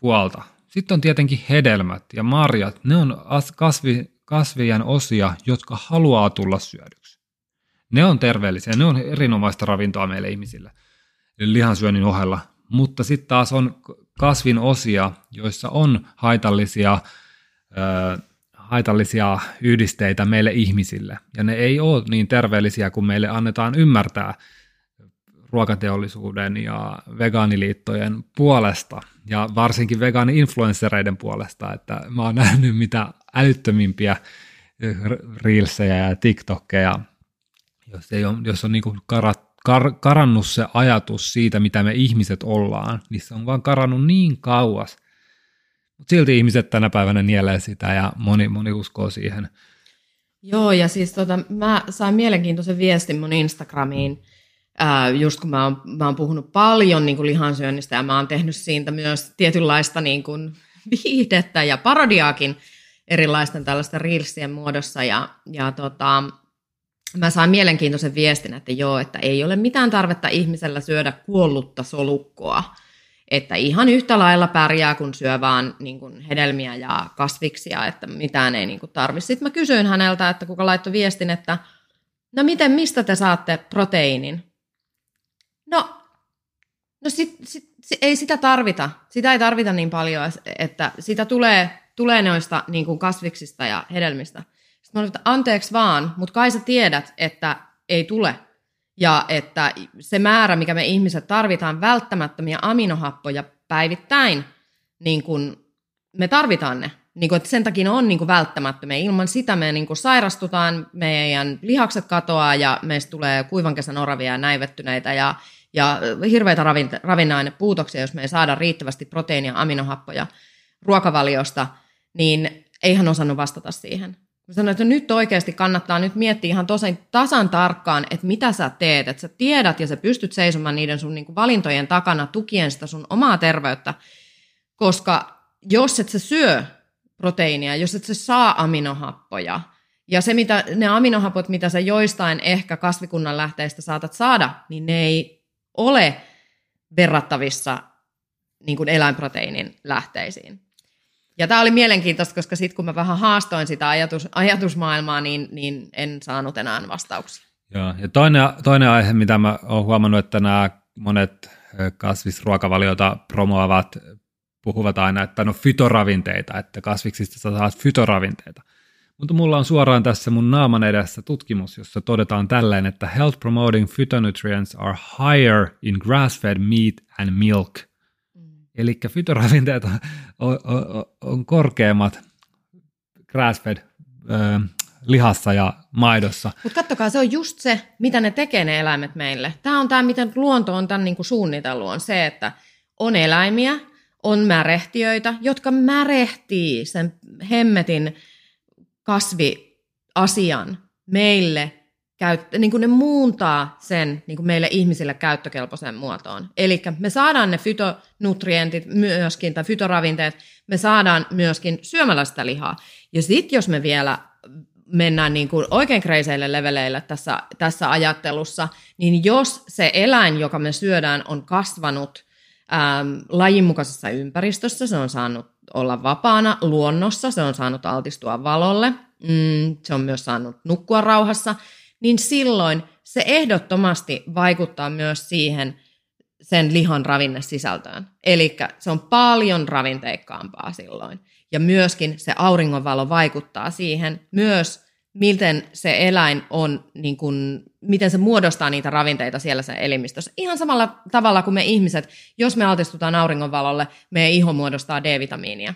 Speaker 1: puolta. Sitten on tietenkin hedelmät ja marjat. Ne on kasvi, kasvien osia, jotka haluaa tulla syödyksi. Ne on terveellisiä, ne on erinomaista ravintoa meille ihmisille lihansyönnin ohella. Mutta sitten taas on kasvin osia, joissa on haitallisia, ö, haitallisia yhdisteitä meille ihmisille. Ja ne ei ole niin terveellisiä kuin meille annetaan ymmärtää ruokateollisuuden ja vegaaniliittojen puolesta ja varsinkin vegaani-influenssereiden puolesta, että mä oon nähnyt mitä älyttömimpiä reelsejä ja TikTokkeja, jos, ei ole, jos on niin karat, kar, karannut se ajatus siitä, mitä me ihmiset ollaan, niin se on vaan karannut niin kauas. Mutta silti ihmiset tänä päivänä nielee sitä ja moni, moni uskoo siihen.
Speaker 2: Joo, ja siis tota, mä sain mielenkiintoisen viestin mun Instagramiin, ää, just kun mä oon, mä oon puhunut paljon niin kuin lihansyönnistä ja mä oon tehnyt siitä myös tietynlaista niin kuin viihdettä ja parodiaakin erilaisten tällaisten reelsien muodossa ja, ja tota, mä saan mielenkiintoisen viestin, että joo, että ei ole mitään tarvetta ihmisellä syödä kuollutta solukkoa, että ihan yhtä lailla pärjää, kun syö vaan niin kuin hedelmiä ja kasviksia, että mitään ei niin tarvitse. Sitten mä kysyin häneltä, että kuka laittoi viestin, että no miten, mistä te saatte proteiinin? No, no sit, sit, sit, ei sitä tarvita. Sitä ei tarvita niin paljon, että sitä tulee tulee noista niin kuin kasviksista ja hedelmistä. Sitten mä olin, että anteeksi vaan, mutta kai sä tiedät, että ei tule. Ja että se määrä, mikä me ihmiset tarvitaan välttämättömiä aminohappoja päivittäin, niin kuin me tarvitaan ne. Niin kuin, että sen takia ne on niin kuin välttämättömiä. Ilman sitä me niin kuin sairastutaan, meidän lihakset katoaa ja meistä tulee kuivan kesän oravia ja näivettyneitä ja, ja hirveitä ravinne-ainepuutoksia, jos me ei saada riittävästi proteiinia, aminohappoja ruokavaliosta, niin eihän osannut vastata siihen. Mä sanoin, että nyt oikeasti kannattaa nyt miettiä ihan tosi tasan tarkkaan, että mitä sä teet, että sä tiedät ja sä pystyt seisomaan niiden sun niin kuin valintojen takana tukien sitä sun omaa terveyttä, koska jos et sä syö proteiinia, jos et sä saa aminohappoja, ja se, mitä, ne aminohapot, mitä sä joistain ehkä kasvikunnan lähteistä saatat saada, niin ne ei ole verrattavissa niin kuin eläinproteiinin lähteisiin. Ja tämä oli mielenkiintoista, koska sitten kun mä vähän haastoin sitä ajatus, ajatusmaailmaa, niin, niin en saanut enää vastauksia.
Speaker 1: Joo, ja toinen, toinen aihe, mitä mä oon huomannut, että nämä monet kasvisruokavaliota promoavat puhuvat aina, että no fytoravinteita, että kasviksista saat fytoravinteita. Mutta mulla on suoraan tässä mun naaman edessä tutkimus, jossa todetaan tälleen, että health promoting phytonutrients are higher in grass-fed meat and milk. Mm. Eli fytoravinteet on, on, on, on korkeammat grass-fed ö, lihassa ja maidossa.
Speaker 2: Mutta kattokaa, se on just se, mitä ne tekee ne eläimet meille. Tämä on tämä, miten luonto on tämän niinku suunnitellut, on se, että on eläimiä, on märehtiöitä, jotka märehtii sen hemmetin kasviasian meille, niin kuin ne muuntaa sen niin kuin meille ihmisille käyttökelpoiseen muotoon. Eli me saadaan ne fytonutrientit myöskin, tai fytoravinteet, me saadaan myöskin syömällä sitä lihaa. Ja sitten jos me vielä mennään niin kuin oikein kreiseille leveleille tässä, tässä ajattelussa, niin jos se eläin, joka me syödään, on kasvanut – ähm, lajinmukaisessa ympäristössä, se on saanut olla vapaana luonnossa, se on saanut altistua valolle, mm, se on myös saanut nukkua rauhassa, niin silloin se ehdottomasti vaikuttaa myös siihen sen lihan ravinnesisältöön. Eli se on paljon ravinteikkaampaa silloin. Ja myöskin se auringonvalo vaikuttaa siihen myös miten se eläin on, niin kuin, miten se muodostaa niitä ravinteita siellä sen elimistössä. Ihan samalla tavalla kuin me ihmiset, jos me altistutaan auringonvalolle, meidän iho muodostaa D-vitamiinia.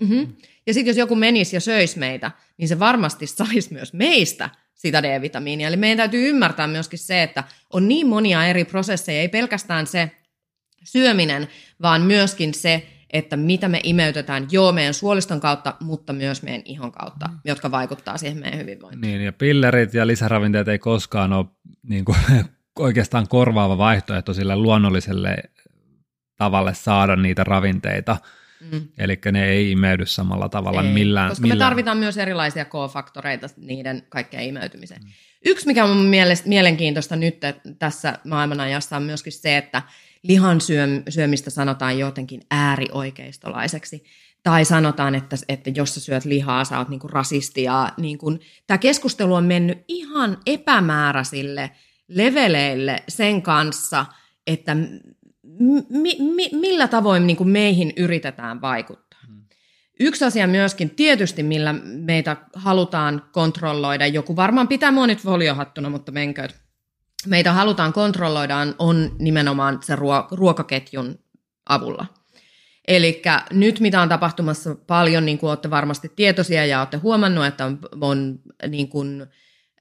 Speaker 2: Mm-hmm. Ja sitten jos joku menisi ja söisi meitä, niin se varmasti saisi myös meistä sitä D-vitamiinia. Eli meidän täytyy ymmärtää myöskin se, että on niin monia eri prosesseja, ei pelkästään se syöminen, vaan myöskin se, että mitä me imeytetään joo meidän suoliston kautta, mutta myös meidän ihon kautta, mm. jotka vaikuttaa siihen meidän hyvinvointiin.
Speaker 1: Niin, ja pillerit ja lisäravinteet ei koskaan ole niin kuin, oikeastaan korvaava vaihtoehto sille luonnolliselle tavalle saada niitä ravinteita. Mm. Eli ne ei imeydy samalla tavalla ei, millään.
Speaker 2: Koska
Speaker 1: millään.
Speaker 2: me tarvitaan myös erilaisia K-faktoreita niiden kaikkeen imeytymiseen. Mm. Yksi, mikä on mielestä mielenkiintoista nyt tässä maailmanajassa on myöskin se, että lihan syömistä sanotaan jotenkin äärioikeistolaiseksi. Tai sanotaan, että, että jos sä syöt lihaa, sä oot niinku rasisti. Ja niinku, tämä keskustelu on mennyt ihan epämääräisille leveleille sen kanssa, että mi, mi, millä tavoin niinku meihin yritetään vaikuttaa. Hmm. Yksi asia myöskin tietysti, millä meitä halutaan kontrolloida, joku varmaan pitää mua nyt foliohattuna, mutta menköön meitä halutaan kontrolloida on nimenomaan se ruokaketjun avulla. Eli nyt mitä on tapahtumassa paljon, niin kuin olette varmasti tietoisia ja olette huomannut, että on, on niin kuin,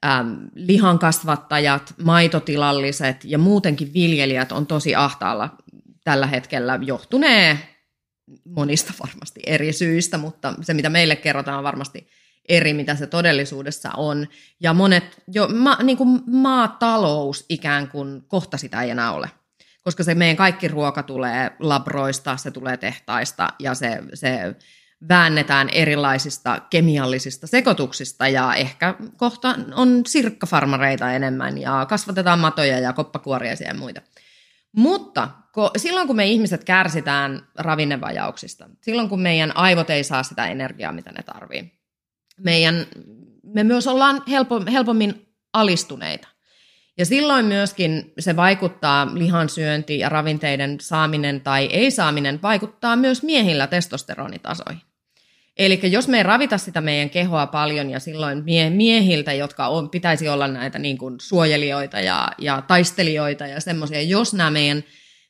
Speaker 2: äm, lihankasvattajat, maitotilalliset ja muutenkin viljelijät on tosi ahtaalla tällä hetkellä johtunee monista varmasti eri syistä, mutta se mitä meille kerrotaan on varmasti eri, mitä se todellisuudessa on. Ja monet, jo ma, niin kuin maatalous ikään kuin kohta sitä ei enää ole. Koska se meidän kaikki ruoka tulee labroista, se tulee tehtaista ja se, se väännetään erilaisista kemiallisista sekoituksista ja ehkä kohta on sirkkafarmareita enemmän ja kasvatetaan matoja ja koppakuoria ja muita. Mutta silloin kun me ihmiset kärsitään ravinnevajauksista, silloin kun meidän aivot ei saa sitä energiaa, mitä ne tarvii, meidän, me myös ollaan helpo, helpommin alistuneita. Ja silloin myöskin se vaikuttaa lihansyönti ja ravinteiden saaminen tai ei saaminen vaikuttaa myös miehillä testosteronitasoihin. Eli jos me ei ravita sitä meidän kehoa paljon ja silloin mie- miehiltä, jotka on, pitäisi olla näitä niin kuin suojelijoita ja, ja taistelijoita ja semmoisia, jos nämä meidän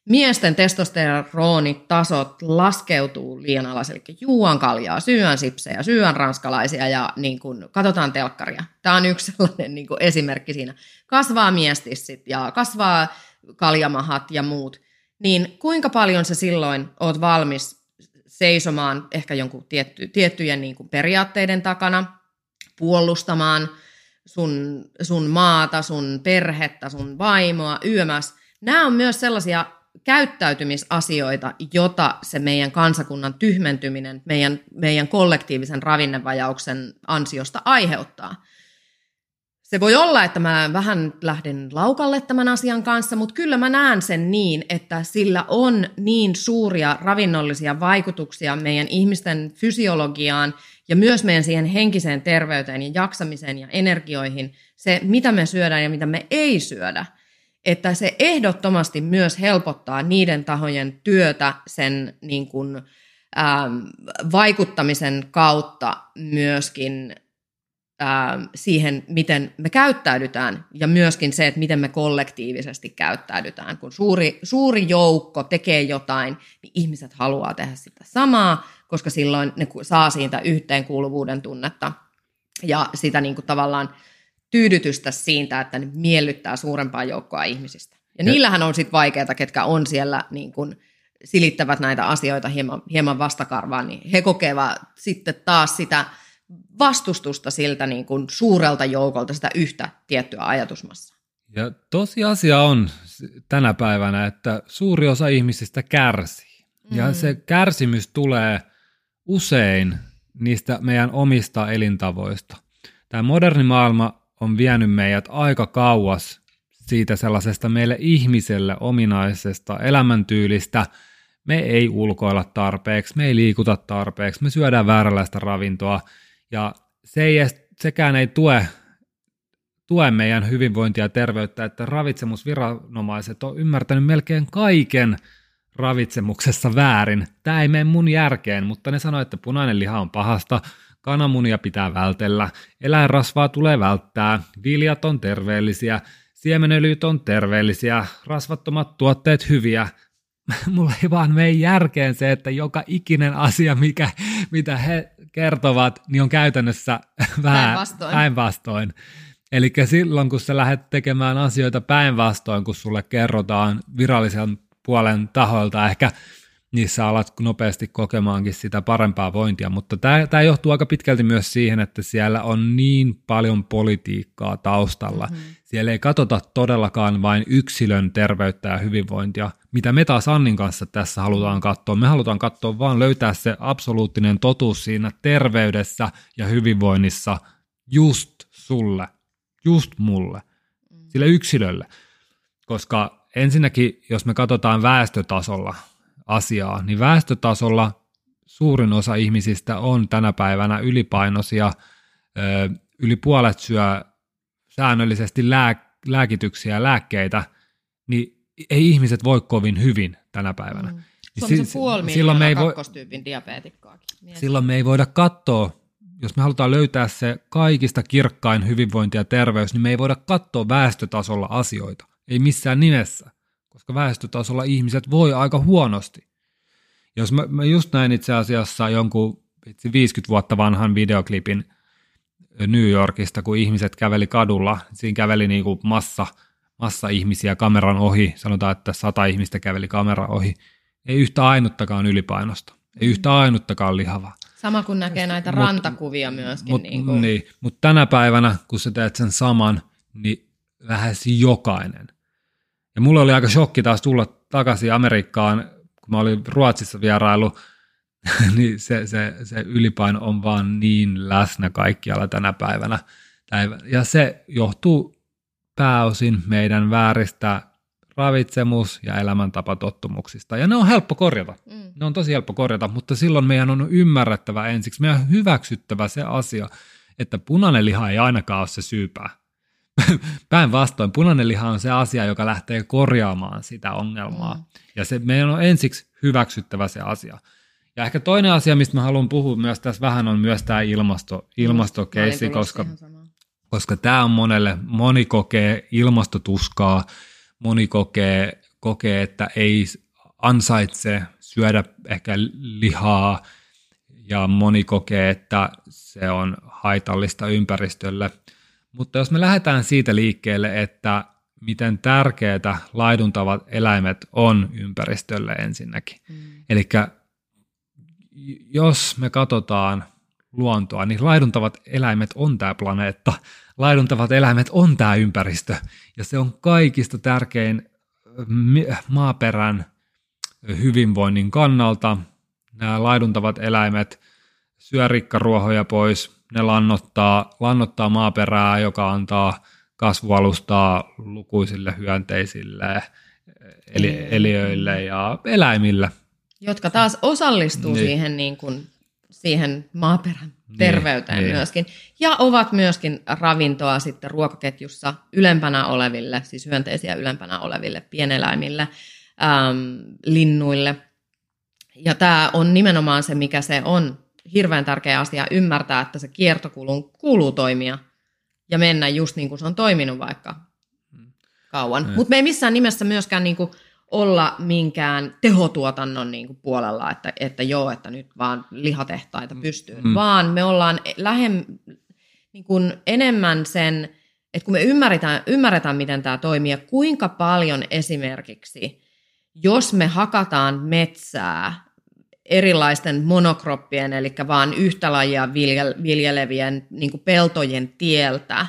Speaker 2: miesten testosteronitasot laskeutuu liian alas, eli juuan kaljaa, syön sipsejä, syön ranskalaisia ja niin kuin, katsotaan telkkaria. Tämä on yksi sellainen niin esimerkki siinä. Kasvaa miestissit ja kasvaa kaljamahat ja muut. Niin kuinka paljon sä silloin oot valmis seisomaan ehkä jonkun tietty, tiettyjen niin kuin periaatteiden takana, puolustamaan sun, sun maata, sun perhettä, sun vaimoa, yömäs. Nämä on myös sellaisia käyttäytymisasioita, jota se meidän kansakunnan tyhmentyminen meidän, meidän kollektiivisen ravinnevajauksen ansiosta aiheuttaa. Se voi olla, että mä vähän lähden laukalle tämän asian kanssa, mutta kyllä mä näen sen niin, että sillä on niin suuria ravinnollisia vaikutuksia meidän ihmisten fysiologiaan ja myös meidän siihen henkiseen terveyteen ja jaksamiseen ja energioihin, se mitä me syödään ja mitä me ei syödä – että se ehdottomasti myös helpottaa niiden tahojen työtä sen niin kuin, ähm, vaikuttamisen kautta myöskin ähm, siihen, miten me käyttäydytään ja myöskin se, että miten me kollektiivisesti käyttäydytään. Kun suuri, suuri joukko tekee jotain, niin ihmiset haluaa tehdä sitä samaa, koska silloin ne saa siitä yhteenkuuluvuuden tunnetta ja sitä niin kuin tavallaan tyydytystä siitä, että ne miellyttää suurempaa joukkoa ihmisistä. Ja, ja niillähän on sitten vaikeaa, ketkä on siellä niin kun silittävät näitä asioita hieman, hieman vastakarvaan, niin he kokevat sitten taas sitä vastustusta siltä niin kuin suurelta joukolta, sitä yhtä tiettyä ajatusmassa.
Speaker 1: Ja tosiasia on tänä päivänä, että suuri osa ihmisistä kärsii. Mm. Ja se kärsimys tulee usein niistä meidän omista elintavoista. Tämä moderni maailma on vienyt meidät aika kauas siitä sellaisesta meille ihmiselle ominaisesta elämäntyylistä. Me ei ulkoilla tarpeeksi, me ei liikuta tarpeeksi, me syödään vääränlaista ravintoa ja se ei edes, sekään ei tue, tue meidän hyvinvointia ja terveyttä, että ravitsemusviranomaiset on ymmärtänyt melkein kaiken ravitsemuksessa väärin. Tämä ei mene mun järkeen, mutta ne sanoo, että punainen liha on pahasta, kananmunia pitää vältellä, eläinrasvaa tulee välttää, viljat on terveellisiä, siemenöljyt on terveellisiä, rasvattomat tuotteet hyviä. Mulla ei vaan mene järkeen se, että joka ikinen asia, mikä, mitä he kertovat, niin on käytännössä vähän päinvastoin. Eli silloin, kun sä lähdet tekemään asioita päinvastoin, kun sulle kerrotaan virallisen puolen tahoilta ehkä niin sä alat nopeasti kokemaankin sitä parempaa vointia, mutta tämä, tämä johtuu aika pitkälti myös siihen, että siellä on niin paljon politiikkaa taustalla. Mm-hmm. Siellä ei katsota todellakaan vain yksilön terveyttä ja hyvinvointia, mitä me taas Annin kanssa tässä halutaan katsoa. Me halutaan katsoa vaan löytää se absoluuttinen totuus siinä terveydessä ja hyvinvoinnissa just sulle, just mulle, sille yksilölle. Koska ensinnäkin, jos me katsotaan väestötasolla – asiaa, niin väestötasolla suurin osa ihmisistä on tänä päivänä ylipainoisia, yli puolet syö säännöllisesti lää, lääkityksiä ja lääkkeitä, niin ei ihmiset voi kovin hyvin tänä päivänä. Mm.
Speaker 2: Niin se puoli silloin me ei voi, diabeetikkaakin.
Speaker 1: Silloin me ei voida katsoa, jos me halutaan löytää se kaikista kirkkain hyvinvointi ja terveys, niin me ei voida katsoa väestötasolla asioita. Ei missään nimessä koska väestötasolla ihmiset voi aika huonosti. Jos mä, mä just näin itse asiassa jonkun 50 vuotta vanhan videoklipin New Yorkista, kun ihmiset käveli kadulla, siinä käveli niin kuin massa, massa ihmisiä kameran ohi, sanotaan, että sata ihmistä käveli kameran ohi, ei yhtä ainuttakaan ylipainosta, ei yhtä ainuttakaan lihavaa.
Speaker 2: Sama kuin näkee näitä mut, rantakuvia myöskin.
Speaker 1: Mut, niin kuin. Niin, mutta tänä päivänä, kun sä teet sen saman, niin lähes jokainen – ja mulle oli aika shokki taas tulla takaisin Amerikkaan, kun mä olin Ruotsissa vierailu, niin se, se, se ylipaino on vaan niin läsnä kaikkialla tänä päivänä. Ja se johtuu pääosin meidän vääristä ravitsemus- ja elämäntapatottumuksista. Ja ne on helppo korjata. Mm. Ne on tosi helppo korjata, mutta silloin meidän on ymmärrettävä ensiksi, meidän on hyväksyttävä se asia, että punainen liha ei ainakaan ole se syypää. Päinvastoin, punainen liha on se asia, joka lähtee korjaamaan sitä ongelmaa. Mm. Ja se, meidän on ensiksi hyväksyttävä se asia. Ja ehkä toinen asia, mistä mä haluan puhua myös tässä vähän, on myös tämä ilmasto, ilmastokeissi, koska, koska tämä on monelle, moni kokee ilmastotuskaa, moni kokee, kokee, että ei ansaitse syödä ehkä lihaa, ja moni kokee, että se on haitallista ympäristölle. Mutta jos me lähdetään siitä liikkeelle, että miten tärkeää laiduntavat eläimet on ympäristölle ensinnäkin. Mm. Eli jos me katsotaan luontoa, niin laiduntavat eläimet on tämä planeetta, laiduntavat eläimet on tämä ympäristö, ja se on kaikista tärkein maaperän hyvinvoinnin kannalta. Nämä laiduntavat eläimet syö rikkaruohoja pois, ne lannottaa, lannottaa maaperää, joka antaa kasvualustaa lukuisille hyönteisille, eli, eliöille ja eläimille.
Speaker 2: Jotka taas osallistuu niin. siihen, niin kuin, siihen maaperän niin, terveyteen niin, myöskin. Ja ovat myöskin ravintoa sitten ruokaketjussa ylempänä oleville, siis hyönteisiä ylempänä oleville pieneläimille, äm, linnuille. Ja tämä on nimenomaan se, mikä se on hirveän tärkeä asia ymmärtää, että se kiertokulun kuuluu toimia ja mennä just niin kuin se on toiminut vaikka kauan. Mm. Mutta me ei missään nimessä myöskään niin kuin olla minkään tehotuotannon niin kuin puolella, että, että joo, että nyt vaan lihatehtaita pystyy, mm. vaan me ollaan lähem, niin kuin enemmän sen, että kun me ymmärretään, ymmärretään, miten tämä toimii ja kuinka paljon esimerkiksi, jos me hakataan metsää erilaisten monokroppien, eli vaan yhtä lajia viljelevien niin peltojen tieltä,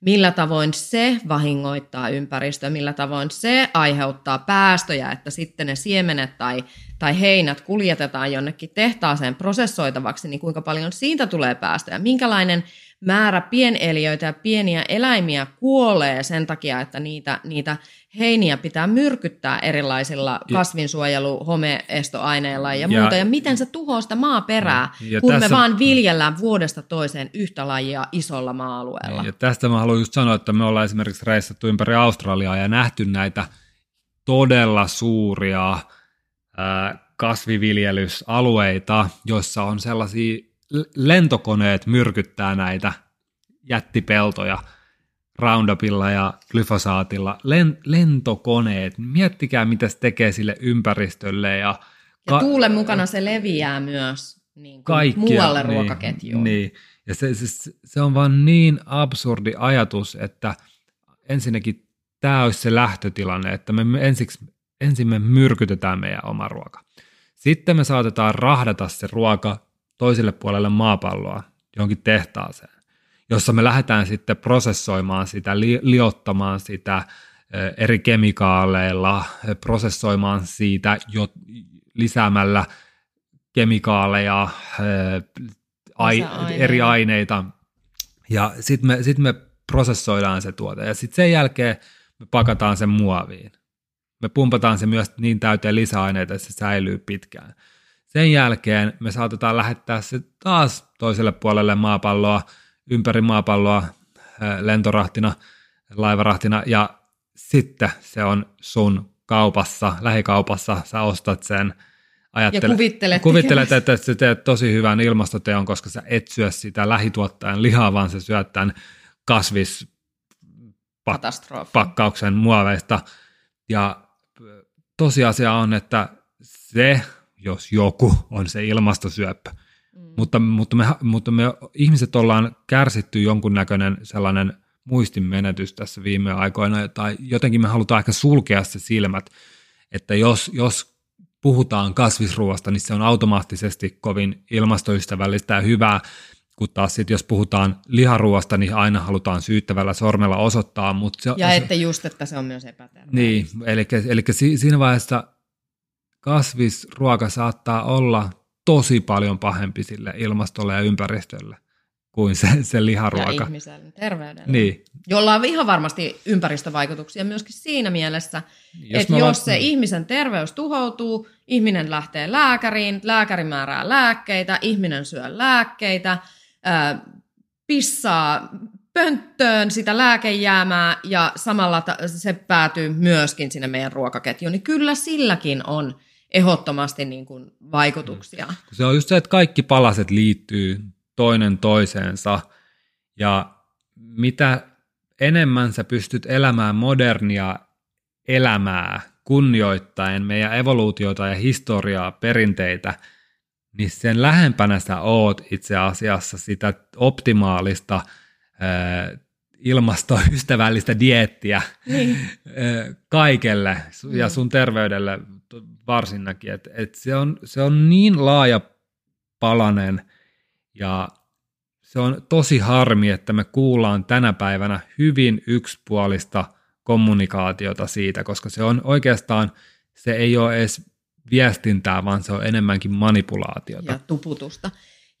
Speaker 2: millä tavoin se vahingoittaa ympäristöä, millä tavoin se aiheuttaa päästöjä, että sitten ne siemenet tai, tai heinät kuljetetaan jonnekin tehtaaseen prosessoitavaksi, niin kuinka paljon siitä tulee päästöjä, minkälainen määrä pieneliöitä ja pieniä eläimiä kuolee sen takia, että niitä, niitä heiniä pitää myrkyttää erilaisilla kasvinsuojelu, homeestoaineilla ja, ja muuta. Ja miten se tuhoaa sitä maaperää, ja kun tässä, me vaan viljellään vuodesta toiseen yhtä lajia isolla maa-alueella.
Speaker 1: Ja tästä mä haluan just sanoa, että me ollaan esimerkiksi reissattu ympäri Australiaa ja nähty näitä todella suuria ää, kasviviljelysalueita, joissa on sellaisia lentokoneet myrkyttää näitä jättipeltoja Roundupilla ja glyfosaatilla. Len, lentokoneet, miettikää mitä se tekee sille ympäristölle. Ja,
Speaker 2: ka- ja tuulen mukana se leviää myös niin kuin muualle niin, ruokaketjuun.
Speaker 1: Niin. Ja se, se, se on vaan niin absurdi ajatus, että ensinnäkin tämä olisi se lähtötilanne, että me ensiksi, ensin me myrkytetään meidän oma ruoka. Sitten me saatetaan rahdata se ruoka toiselle puolelle maapalloa, johonkin tehtaaseen, jossa me lähdetään sitten prosessoimaan sitä, li- liottamaan sitä eri kemikaaleilla, prosessoimaan siitä jo lisäämällä kemikaaleja, ai, eri aineita, ja sitten me, sit me prosessoidaan se tuote, ja sitten sen jälkeen me pakataan sen muoviin. Me pumpataan se myös niin täyteen lisäaineita, että se säilyy pitkään. Sen jälkeen me saatetaan lähettää se taas toiselle puolelle maapalloa, ympäri maapalloa lentorahtina, laivarahtina ja sitten se on sun kaupassa, lähikaupassa, sä ostat sen,
Speaker 2: ajattelet, ja kuvittelet,
Speaker 1: kuvittelet että sä teet tosi hyvän ilmastoteon, koska sä et syö sitä lähituottajan lihaa, vaan sä syöt tämän kasvispakkauksen muoveista. Ja tosiasia on, että se jos joku on se ilmastosyöppö. Mm. Mutta, mutta, me, mutta me ihmiset ollaan kärsitty jonkunnäköinen sellainen muistinmenetys tässä viime aikoina, tai jotenkin me halutaan ehkä sulkea se silmät, että jos, jos puhutaan kasvisruoasta, niin se on automaattisesti kovin ilmastoystävällistä ja hyvää, kun taas sitten jos puhutaan liharuoasta, niin aina halutaan syyttävällä sormella osoittaa. Mutta se,
Speaker 2: ja että just, että se on myös epäterveellistä.
Speaker 1: Niin, eli, eli siinä vaiheessa kasvisruoka saattaa olla tosi paljon pahempi sille ilmastolle ja ympäristölle kuin se, se liharuoka. Ja
Speaker 2: ihmisen terveydelle.
Speaker 1: Niin.
Speaker 2: Jolla on ihan varmasti ympäristövaikutuksia myöskin siinä mielessä, jos että jos se ihmisen terveys tuhoutuu, ihminen lähtee lääkäriin, lääkäri määrää lääkkeitä, ihminen syö lääkkeitä, pissaa pönttöön sitä lääkejäämää ja samalla se päätyy myöskin sinne meidän ruokaketjuun, niin kyllä silläkin on ehdottomasti niin kuin vaikutuksia.
Speaker 1: Se on just se, että kaikki palaset liittyy toinen toiseensa ja mitä enemmän sä pystyt elämään modernia elämää kunnioittaen meidän evoluutiota ja historiaa, perinteitä, niin sen lähempänä sä oot itse asiassa sitä optimaalista ilmastoystävällistä diettiä niin. kaikelle ja sun terveydelle varsinnakin. Et, et se, on, se on niin laaja palanen ja se on tosi harmi, että me kuullaan tänä päivänä hyvin yksipuolista kommunikaatiota siitä, koska se on oikeastaan, se ei ole edes viestintää, vaan se on enemmänkin manipulaatiota.
Speaker 2: Ja tuputusta.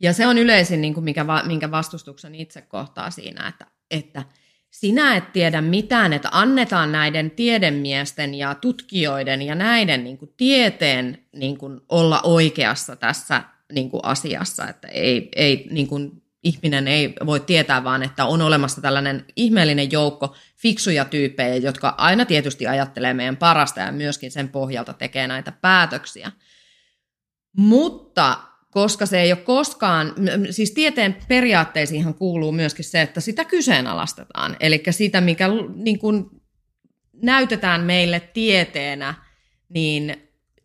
Speaker 2: Ja se on yleisin, niin kuin mikä, minkä vastustuksen itse kohtaa siinä, että, että sinä et tiedä mitään, että annetaan näiden tiedemiesten ja tutkijoiden ja näiden niin kuin tieteen niin kuin olla oikeassa tässä niin kuin asiassa, että ei, ei niin kuin ihminen ei voi tietää vaan, että on olemassa tällainen ihmeellinen joukko fiksuja tyyppejä, jotka aina tietysti ajattelee meidän parasta ja myöskin sen pohjalta tekee näitä päätöksiä. Mutta koska se ei ole koskaan, siis tieteen periaatteisiin kuuluu myöskin se, että sitä kyseenalaistetaan. Eli sitä, mikä niin kuin näytetään meille tieteenä, niin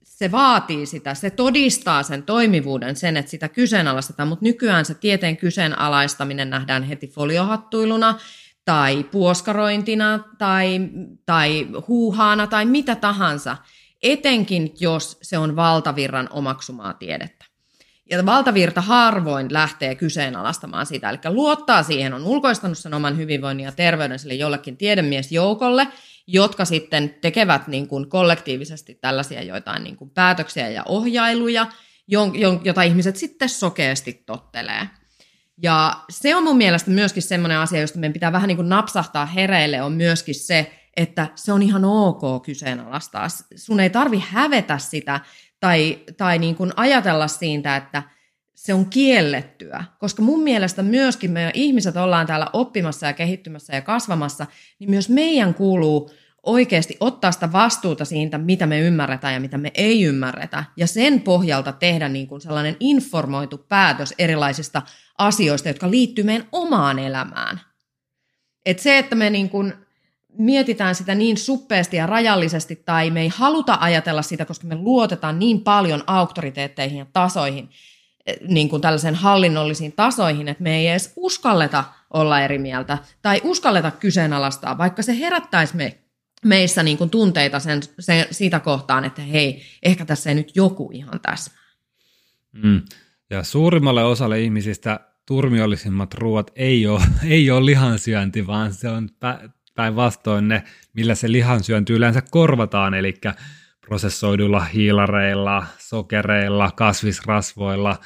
Speaker 2: se vaatii sitä, se todistaa sen toimivuuden, sen, että sitä kyseenalaistetaan, mutta nykyään se tieteen kyseenalaistaminen nähdään heti foliohattuiluna tai puoskarointina tai, tai huuhaana tai mitä tahansa, etenkin jos se on valtavirran omaksumaa tiedettä. Ja valtavirta harvoin lähtee kyseenalaistamaan sitä, eli luottaa siihen, on ulkoistanut sen oman hyvinvoinnin ja terveyden sille jollekin tiedemiesjoukolle, jotka sitten tekevät niin kuin kollektiivisesti tällaisia joitain niin kuin päätöksiä ja ohjailuja, jota ihmiset sitten sokeasti tottelee. Ja se on mun mielestä myöskin semmoinen asia, josta meidän pitää vähän niin kuin napsahtaa hereille, on myöskin se, että se on ihan ok kyseenalaistaa. Sun ei tarvi hävetä sitä tai, tai niin kuin ajatella siitä, että se on kiellettyä. Koska mun mielestä myöskin me ihmiset ollaan täällä oppimassa ja kehittymässä ja kasvamassa, niin myös meidän kuuluu oikeasti ottaa sitä vastuuta siitä, mitä me ymmärretään ja mitä me ei ymmärretä, ja sen pohjalta tehdä niin kuin sellainen informoitu päätös erilaisista asioista, jotka liittyy meidän omaan elämään. Et se, että me niin kuin mietitään sitä niin suppeasti ja rajallisesti, tai me ei haluta ajatella sitä, koska me luotetaan niin paljon auktoriteetteihin ja tasoihin, eh, niin kuin tällaisen hallinnollisiin tasoihin, että me ei edes uskalleta olla eri mieltä tai uskalleta kyseenalaistaa, vaikka se herättäisi me, meissä niin kuin tunteita sen, sen, siitä kohtaan, että hei, ehkä tässä ei nyt joku ihan tässä.
Speaker 1: Mm. Ja suurimmalle osalle ihmisistä turmiollisimmat ruoat ei ole, ei ole lihansyönti, vaan se on päinvastoin ne, millä se lihansyönti yleensä korvataan, eli prosessoiduilla hiilareilla, sokereilla, kasvisrasvoilla.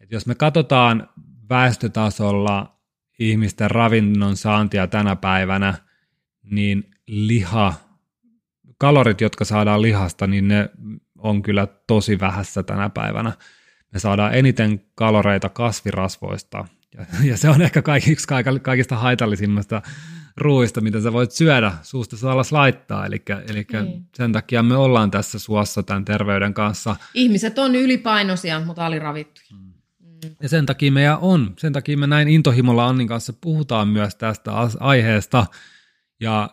Speaker 1: Et jos me katsotaan väestötasolla ihmisten ravinnon saantia tänä päivänä, niin liha, kalorit, jotka saadaan lihasta, niin ne on kyllä tosi vähässä tänä päivänä. Me saadaan eniten kaloreita kasvirasvoista, ja, ja se on ehkä kaikista, kaikista haitallisimmasta ruuista, mitä sä voit syödä, suusta alas laittaa. Eli, eli niin. sen takia me ollaan tässä suossa tämän terveyden kanssa.
Speaker 2: Ihmiset on ylipainoisia, mutta aliravittuja. Mm.
Speaker 1: Ja sen takia meidän on, sen takia me näin intohimolla Annin kanssa puhutaan myös tästä aiheesta. Ja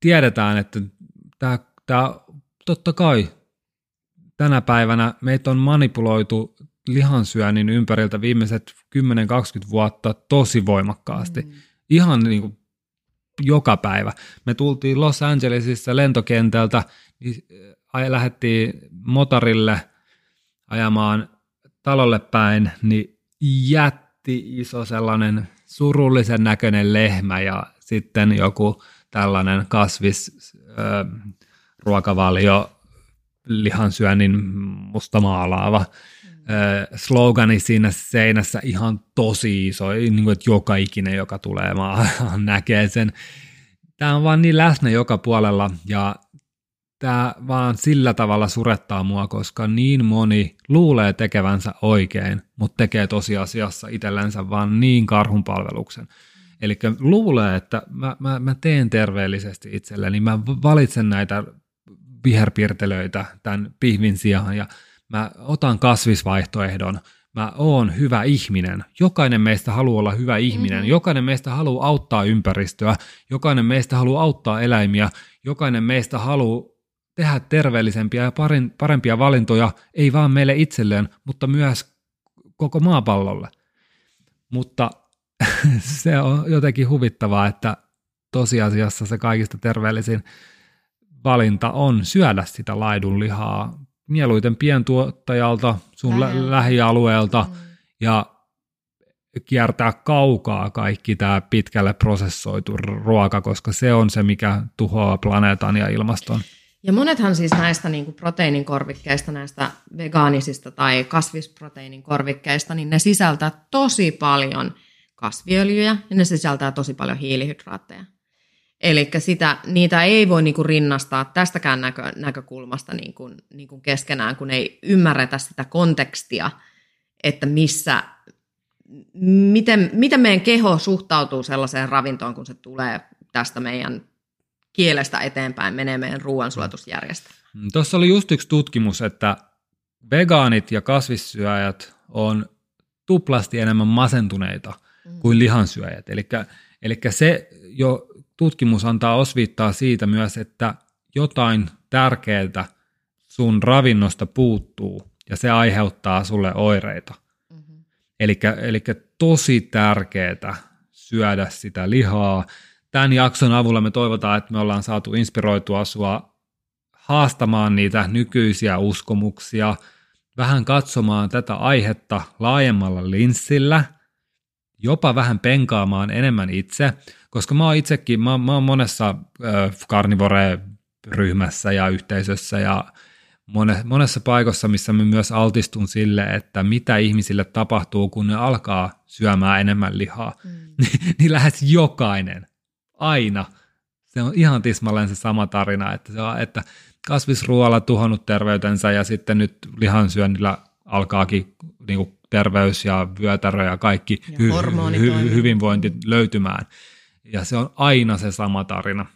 Speaker 1: tiedetään, että tämä, tämä totta kai tänä päivänä meitä on manipuloitu lihansyönnin ympäriltä viimeiset 10-20 vuotta tosi voimakkaasti. Mm. Ihan niin kuin joka päivä. Me tultiin Los Angelesissa lentokentältä, niin lähdettiin motorille ajamaan talolle päin, niin jätti iso sellainen surullisen näköinen lehmä ja sitten joku tällainen kasvis, äh, ruokavalio, lihansyönnin mustamaalaava slogani siinä seinässä ihan tosi iso, niin kuin, että joka ikinen, joka tulee maahan, näkee sen. Tämä on vaan niin läsnä joka puolella ja tämä vaan sillä tavalla surettaa mua, koska niin moni luulee tekevänsä oikein, mutta tekee tosiasiassa itsellensä vaan niin karhun palveluksen. Eli luulee, että mä, mä, mä teen terveellisesti itselleni, mä valitsen näitä viherpiirtelöitä tämän pihvin sijaan ja mä otan kasvisvaihtoehdon, mä oon hyvä ihminen. Jokainen meistä haluaa olla hyvä ihminen. Mm-hmm. Jokainen meistä haluaa auttaa ympäristöä. Jokainen meistä haluaa auttaa eläimiä. Jokainen meistä haluaa tehdä terveellisempiä ja parempia valintoja, ei vaan meille itselleen, mutta myös koko maapallolle. Mutta se on jotenkin huvittavaa, että tosiasiassa se kaikista terveellisin valinta on syödä sitä laidunlihaa mieluiten pientuottajalta, sun lä- lähialueelta mm. ja kiertää kaukaa kaikki tämä pitkälle prosessoitu ruoka, koska se on se, mikä tuhoaa planeetan ja ilmaston.
Speaker 2: Ja monethan siis näistä niin kuin proteiinin korvikkeista, näistä vegaanisista tai kasvisproteiinin korvikkeista, niin ne sisältää tosi paljon kasviöljyjä ja ne sisältää tosi paljon hiilihydraatteja. Eli sitä, niitä ei voi niinku rinnastaa tästäkään näkö, näkökulmasta niinku, niinku keskenään, kun ei ymmärretä sitä kontekstia, että missä, miten, miten meidän keho suhtautuu sellaiseen ravintoon, kun se tulee tästä meidän kielestä eteenpäin, menee meidän ruoansulatusjärjestelmään.
Speaker 1: Mm, tuossa oli just yksi tutkimus, että vegaanit ja kasvissyöjät on tuplasti enemmän masentuneita mm. kuin lihansyöjät. Eli se jo tutkimus antaa osviittaa siitä myös, että jotain tärkeää sun ravinnosta puuttuu ja se aiheuttaa sulle oireita. Mm-hmm. Eli tosi tärkeää syödä sitä lihaa. Tämän jakson avulla me toivotaan, että me ollaan saatu inspiroitua sua haastamaan niitä nykyisiä uskomuksia, vähän katsomaan tätä aihetta laajemmalla linssillä, jopa vähän penkaamaan enemmän itse, koska mä oon itsekin, mä, mä oon monessa karnivore-ryhmässä ja yhteisössä ja mone, monessa paikassa, missä mä myös altistun sille, että mitä ihmisille tapahtuu, kun ne alkaa syömään enemmän lihaa. Mm. niin, niin lähes jokainen, aina, se on ihan tismalleen se sama tarina, että, se on, että kasvisruoalla tuhonnut terveytensä ja sitten nyt lihansyönnillä alkaakin niin kuin terveys ja vyötärö ja kaikki ja hy- hy- hyvinvointi löytymään. Ja se on aina se sama tarina.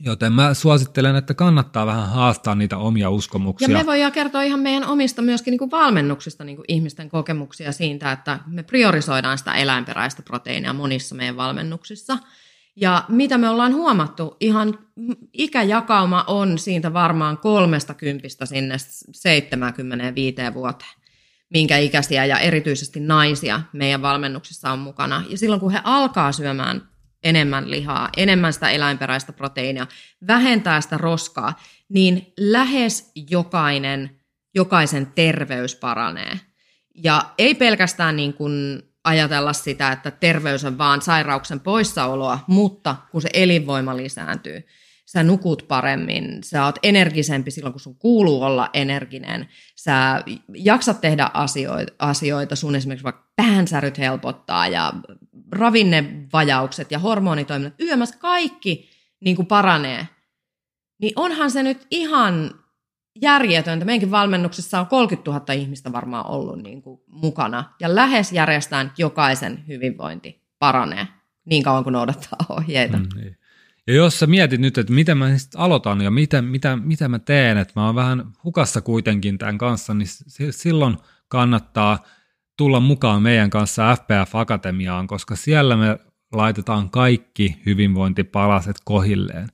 Speaker 1: Joten mä suosittelen, että kannattaa vähän haastaa niitä omia uskomuksia.
Speaker 2: Ja me voidaan kertoa ihan meidän omista myöskin niin kuin valmennuksista niin kuin ihmisten kokemuksia siitä, että me priorisoidaan sitä eläinperäistä proteiinia monissa meidän valmennuksissa. Ja mitä me ollaan huomattu, ihan ikäjakauma on siitä varmaan kolmesta kympistä sinne 75 vuoteen minkä ikäisiä ja erityisesti naisia meidän valmennuksissa on mukana. Ja silloin kun he alkaa syömään enemmän lihaa, enemmän sitä eläinperäistä proteiinia, vähentää sitä roskaa, niin lähes jokainen, jokaisen terveys paranee. Ja ei pelkästään niin kuin ajatella sitä, että terveys on vaan sairauksen poissaoloa, mutta kun se elinvoima lisääntyy, sä nukut paremmin, sä oot energisempi silloin, kun sun kuuluu olla energinen, sä jaksat tehdä asioita, asioita sun esimerkiksi vaikka päänsäryt helpottaa ja ravinnevajaukset ja hormonitoiminnat, yömässä kaikki niin kuin paranee, niin onhan se nyt ihan järjetöntä. Meidänkin valmennuksessa on 30 000 ihmistä varmaan ollut niin kuin mukana ja lähes järjestään jokaisen hyvinvointi paranee niin kauan kuin noudattaa ohjeita. Mm, niin.
Speaker 1: Ja jos sä mietit nyt, että miten mä aloitan ja mitä, mitä, mitä mä teen, että mä oon vähän hukassa kuitenkin tämän kanssa, niin silloin kannattaa tulla mukaan meidän kanssa FPF Akatemiaan, koska siellä me laitetaan kaikki hyvinvointipalaset kohilleen.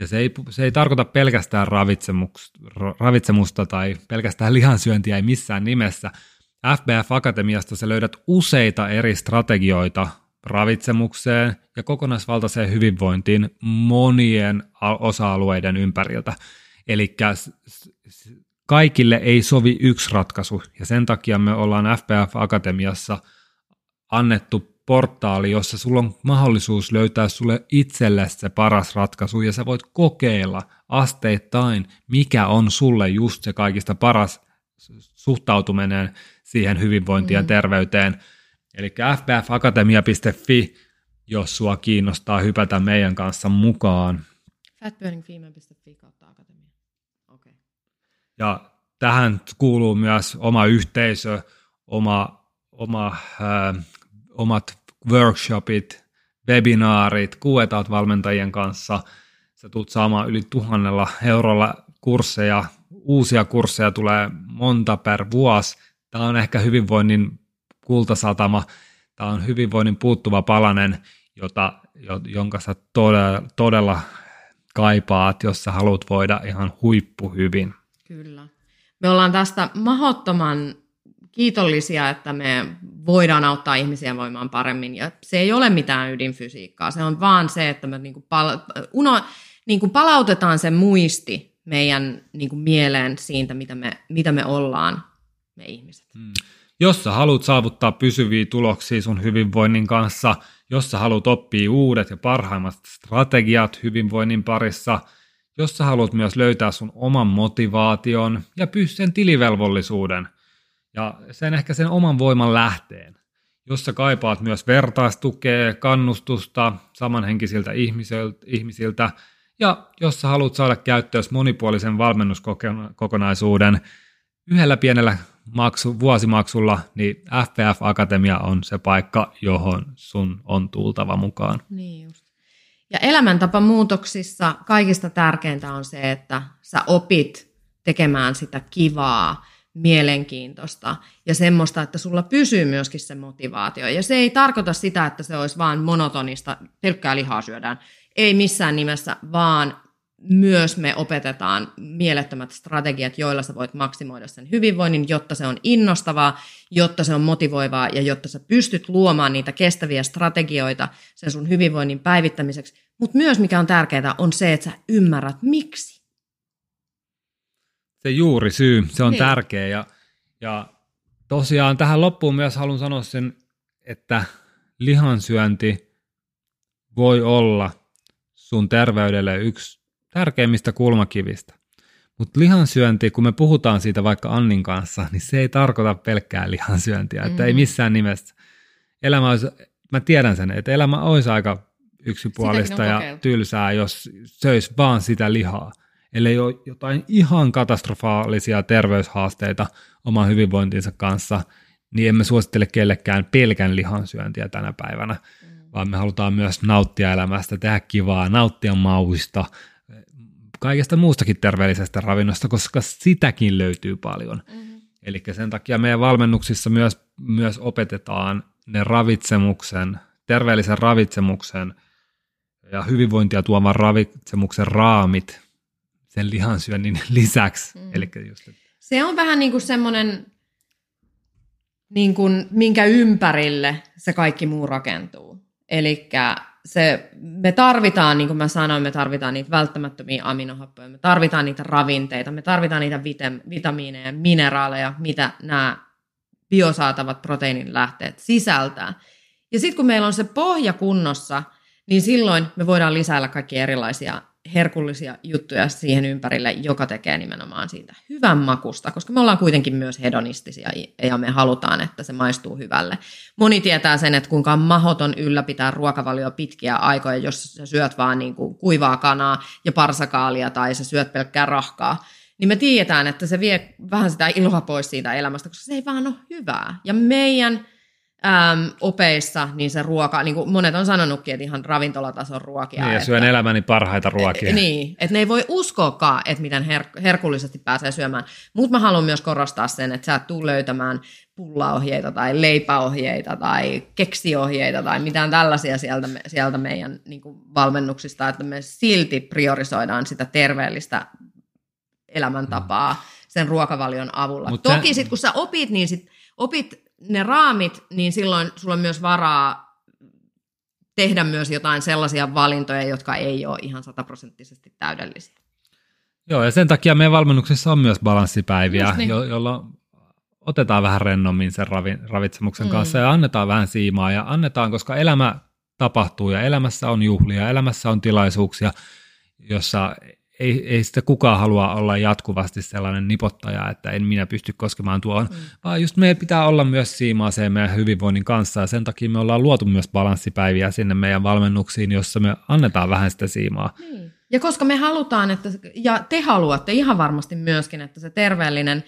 Speaker 1: Ja se ei, se ei tarkoita pelkästään ravitsemusta tai pelkästään lihansyöntiä ei missään nimessä. FBF Akatemiasta sä löydät useita eri strategioita ravitsemukseen ja kokonaisvaltaiseen hyvinvointiin monien osa-alueiden ympäriltä. Eli kaikille ei sovi yksi ratkaisu, ja sen takia me ollaan FPF Akatemiassa annettu portaali, jossa sulla on mahdollisuus löytää sulle itselle se paras ratkaisu, ja sä voit kokeilla asteittain, mikä on sulle just se kaikista paras suhtautuminen siihen hyvinvointiin mm. ja terveyteen – Eli fbfakatemia.fi, jos sua kiinnostaa hypätä meidän kanssa mukaan.
Speaker 2: Fatburningfemale.fi kautta akatemia. Okay.
Speaker 1: Ja tähän kuuluu myös oma yhteisö, oma, oma, äh, omat workshopit, webinaarit, kuetaat valmentajien kanssa. Sä tulet saamaan yli tuhannella eurolla kursseja, uusia kursseja tulee monta per vuosi. Tämä on ehkä hyvinvoinnin kultasatama, tämä on hyvinvoinnin puuttuva palanen, jota, jonka sä todella, todella kaipaat, jos sä haluat voida ihan huippu hyvin.
Speaker 2: Kyllä. Me ollaan tästä mahottoman kiitollisia, että me voidaan auttaa ihmisiä voimaan paremmin. Ja se ei ole mitään ydinfysiikkaa, se on vaan se, että me niinku pal- uno, niinku palautetaan se muisti meidän niinku mieleen siitä, mitä me, mitä me ollaan, me ihmiset. Hmm.
Speaker 1: Jos sä haluat saavuttaa pysyviä tuloksia sun hyvinvoinnin kanssa, jos sä haluat oppia uudet ja parhaimmat strategiat hyvinvoinnin parissa, jos sä haluat myös löytää sun oman motivaation ja sen tilivelvollisuuden – ja sen ehkä sen oman voiman lähteen, jossa kaipaat myös vertaistukea, kannustusta samanhenkisiltä ihmisiltä, ja jos sä haluat saada käyttöön monipuolisen valmennuskokonaisuuden yhdellä pienellä maksu, vuosimaksulla, niin FPF Akatemia on se paikka, johon sun on tultava mukaan.
Speaker 2: Niin just. Ja elämäntapamuutoksissa kaikista tärkeintä on se, että sä opit tekemään sitä kivaa, mielenkiintoista ja semmoista, että sulla pysyy myöskin se motivaatio. Ja se ei tarkoita sitä, että se olisi vain monotonista, pelkkää lihaa syödään. Ei missään nimessä, vaan myös me opetetaan mielettömät strategiat, joilla sä voit maksimoida sen hyvinvoinnin, jotta se on innostavaa, jotta se on motivoivaa ja jotta sä pystyt luomaan niitä kestäviä strategioita sen sun hyvinvoinnin päivittämiseksi. Mutta myös mikä on tärkeää on se, että sä ymmärrät miksi
Speaker 1: se juuri syy, se on niin. tärkeä. Ja, ja tosiaan tähän loppuun myös haluan sanoa sen, että lihansyönti voi olla sun terveydelle yksi tärkeimmistä kulmakivistä. Mutta lihansyönti, kun me puhutaan siitä vaikka Annin kanssa, niin se ei tarkoita pelkkää lihansyöntiä, mm. että ei mm. missään nimessä. Elämä olisi, mä tiedän sen, että elämä olisi aika yksipuolista ja tylsää, jos söisi vaan sitä lihaa ellei ole jotain ihan katastrofaalisia terveyshaasteita oman hyvinvointinsa kanssa, niin emme suosittele kellekään pelkän lihansyöntiä tänä päivänä, mm. vaan me halutaan myös nauttia elämästä, tehdä kivaa, nauttia mauista, kaikesta muustakin terveellisestä ravinnosta, koska sitäkin löytyy paljon. Mm-hmm. Eli sen takia meidän valmennuksissa myös, myös opetetaan ne ravitsemuksen, terveellisen ravitsemuksen ja hyvinvointia tuovan ravitsemuksen raamit sen lihansyönnin lisäksi. Mm. Elikkä just, että...
Speaker 2: Se on vähän niin kuin semmoinen, niin kuin, minkä ympärille se kaikki muu rakentuu. Eli se, me tarvitaan, niin kuin mä sanoin, me tarvitaan niitä välttämättömiä aminohappoja, me tarvitaan niitä ravinteita, me tarvitaan niitä vitam- vitamiineja, mineraaleja, mitä nämä biosaatavat proteiinin lähteet sisältää. Ja sitten kun meillä on se pohja kunnossa, niin silloin me voidaan lisäillä kaikki erilaisia herkullisia juttuja siihen ympärille, joka tekee nimenomaan siitä hyvän makusta, koska me ollaan kuitenkin myös hedonistisia ja me halutaan, että se maistuu hyvälle. Moni tietää sen, että kuinka mahoton ylläpitää ruokavalio pitkiä aikoja, jos sä syöt vaan niin kuin kuivaa kanaa ja parsakaalia tai sä syöt pelkkää rahkaa, niin me tiedetään, että se vie vähän sitä iloa pois siitä elämästä, koska se ei vaan ole hyvää. Ja meidän äm, opeissa, niin se ruoka, niin kuin monet on sanonutkin, että ihan ravintolatason ruokia.
Speaker 1: Niin, ja syön että, elämäni parhaita ruokia.
Speaker 2: E, niin, että ne ei voi uskoakaan, että miten her- herkullisesti pääsee syömään. Mutta mä haluan myös korostaa sen, että sä et tule löytämään pullaohjeita tai leipäohjeita tai keksiohjeita tai mitään tällaisia sieltä, sieltä meidän niin kuin valmennuksista, että me silti priorisoidaan sitä terveellistä elämäntapaa mm. sen ruokavalion avulla. Mut Toki sitten kun sä opit, niin sit opit ne raamit, niin silloin sulla on myös varaa tehdä myös jotain sellaisia valintoja, jotka ei ole ihan sataprosenttisesti täydellisiä.
Speaker 1: Joo, ja sen takia meidän valmennuksessa on myös balanssipäiviä, niin. jo- jolloin otetaan vähän rennommin sen ravi, ravitsemuksen mm. kanssa ja annetaan vähän siimaa ja annetaan, koska elämä tapahtuu ja elämässä on juhlia, elämässä on tilaisuuksia, jossa ei, ei sitä kukaan halua olla jatkuvasti sellainen nipottaja, että en minä pysty koskemaan tuohon, mm. vaan just meidän pitää olla myös siimaaseen meidän hyvinvoinnin kanssa ja sen takia me ollaan luotu myös balanssipäiviä sinne meidän valmennuksiin, jossa me annetaan vähän sitä siimaa. Niin.
Speaker 2: Ja koska me halutaan, että, ja te haluatte ihan varmasti myöskin, että se terveellinen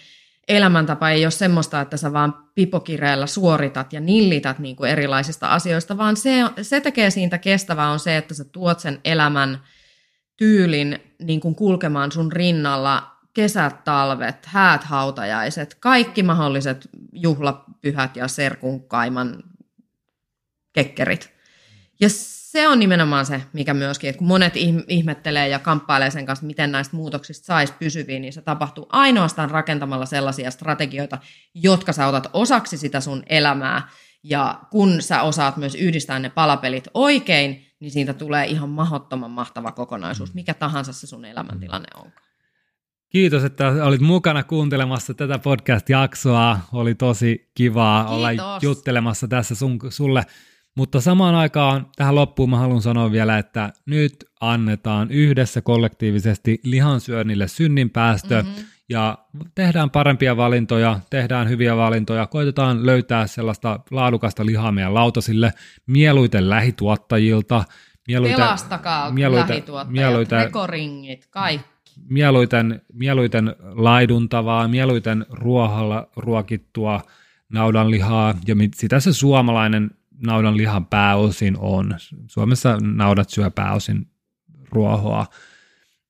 Speaker 2: elämäntapa ei ole semmoista, että sä vaan pipokireellä suoritat ja nillität niin kuin erilaisista asioista, vaan se, se tekee siitä kestävää on se, että sä tuot sen elämän – tyylin niin kuin kulkemaan sun rinnalla kesät, talvet, häät, hautajaiset, kaikki mahdolliset juhlapyhät ja serkunkaiman kekkerit. Ja se on nimenomaan se, mikä myöskin, että kun monet ihmettelee ja kamppailee sen kanssa, miten näistä muutoksista saisi pysyviä, niin se tapahtuu ainoastaan rakentamalla sellaisia strategioita, jotka sä otat osaksi sitä sun elämää. Ja kun sä osaat myös yhdistää ne palapelit oikein, niin siitä tulee ihan mahdottoman mahtava kokonaisuus, mikä tahansa se sun elämäntilanne on.
Speaker 1: Kiitos, että olit mukana kuuntelemassa tätä podcast-jaksoa. Oli tosi kivaa Kiitos. olla juttelemassa tässä sun, sulle mutta samaan aikaan tähän loppuun mä haluan sanoa vielä, että nyt annetaan yhdessä kollektiivisesti lihansyönnille synninpäästö mm-hmm. Ja tehdään parempia valintoja, tehdään hyviä valintoja, koitetaan löytää sellaista laadukasta lihaa meidän lautasille, mieluiten lähituottajilta.
Speaker 2: Mieluiten, Pelastakaa mieluiten, lähituottajat, mieluiten, rekoringit, kaikki.
Speaker 1: Mieluiten, mieluiten laiduntavaa, mieluiten ruohalla ruokittua naudanlihaa ja sitä se suomalainen naudan lihan pääosin on. Suomessa naudat syö pääosin ruohoa,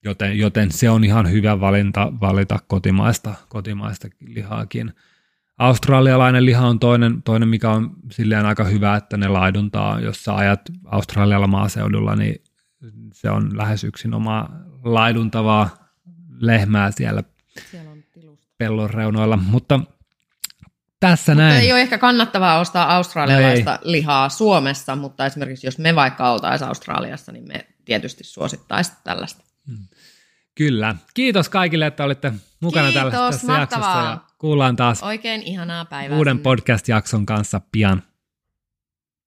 Speaker 1: joten, joten se on ihan hyvä valinta valita kotimaista, kotimaista lihaakin. Australialainen liha on toinen, toinen, mikä on silleen aika hyvä, että ne laiduntaa. Jos sä ajat Australialla maaseudulla, niin se on lähes omaa laiduntavaa lehmää siellä, siellä on pellon reunoilla. Mutta tässä mutta näin.
Speaker 2: ei ole ehkä kannattavaa ostaa australialaista no lihaa Suomessa, mutta esimerkiksi jos me vaikka oltaisiin Australiassa, niin me tietysti suosittaisiin tällaista. Hmm.
Speaker 1: Kyllä. Kiitos kaikille, että olitte mukana Kiitos, tässä mahtavaa. jaksossa ja kuullaan taas
Speaker 2: Oikein ihanaa päivää
Speaker 1: uuden podcast-jakson kanssa pian.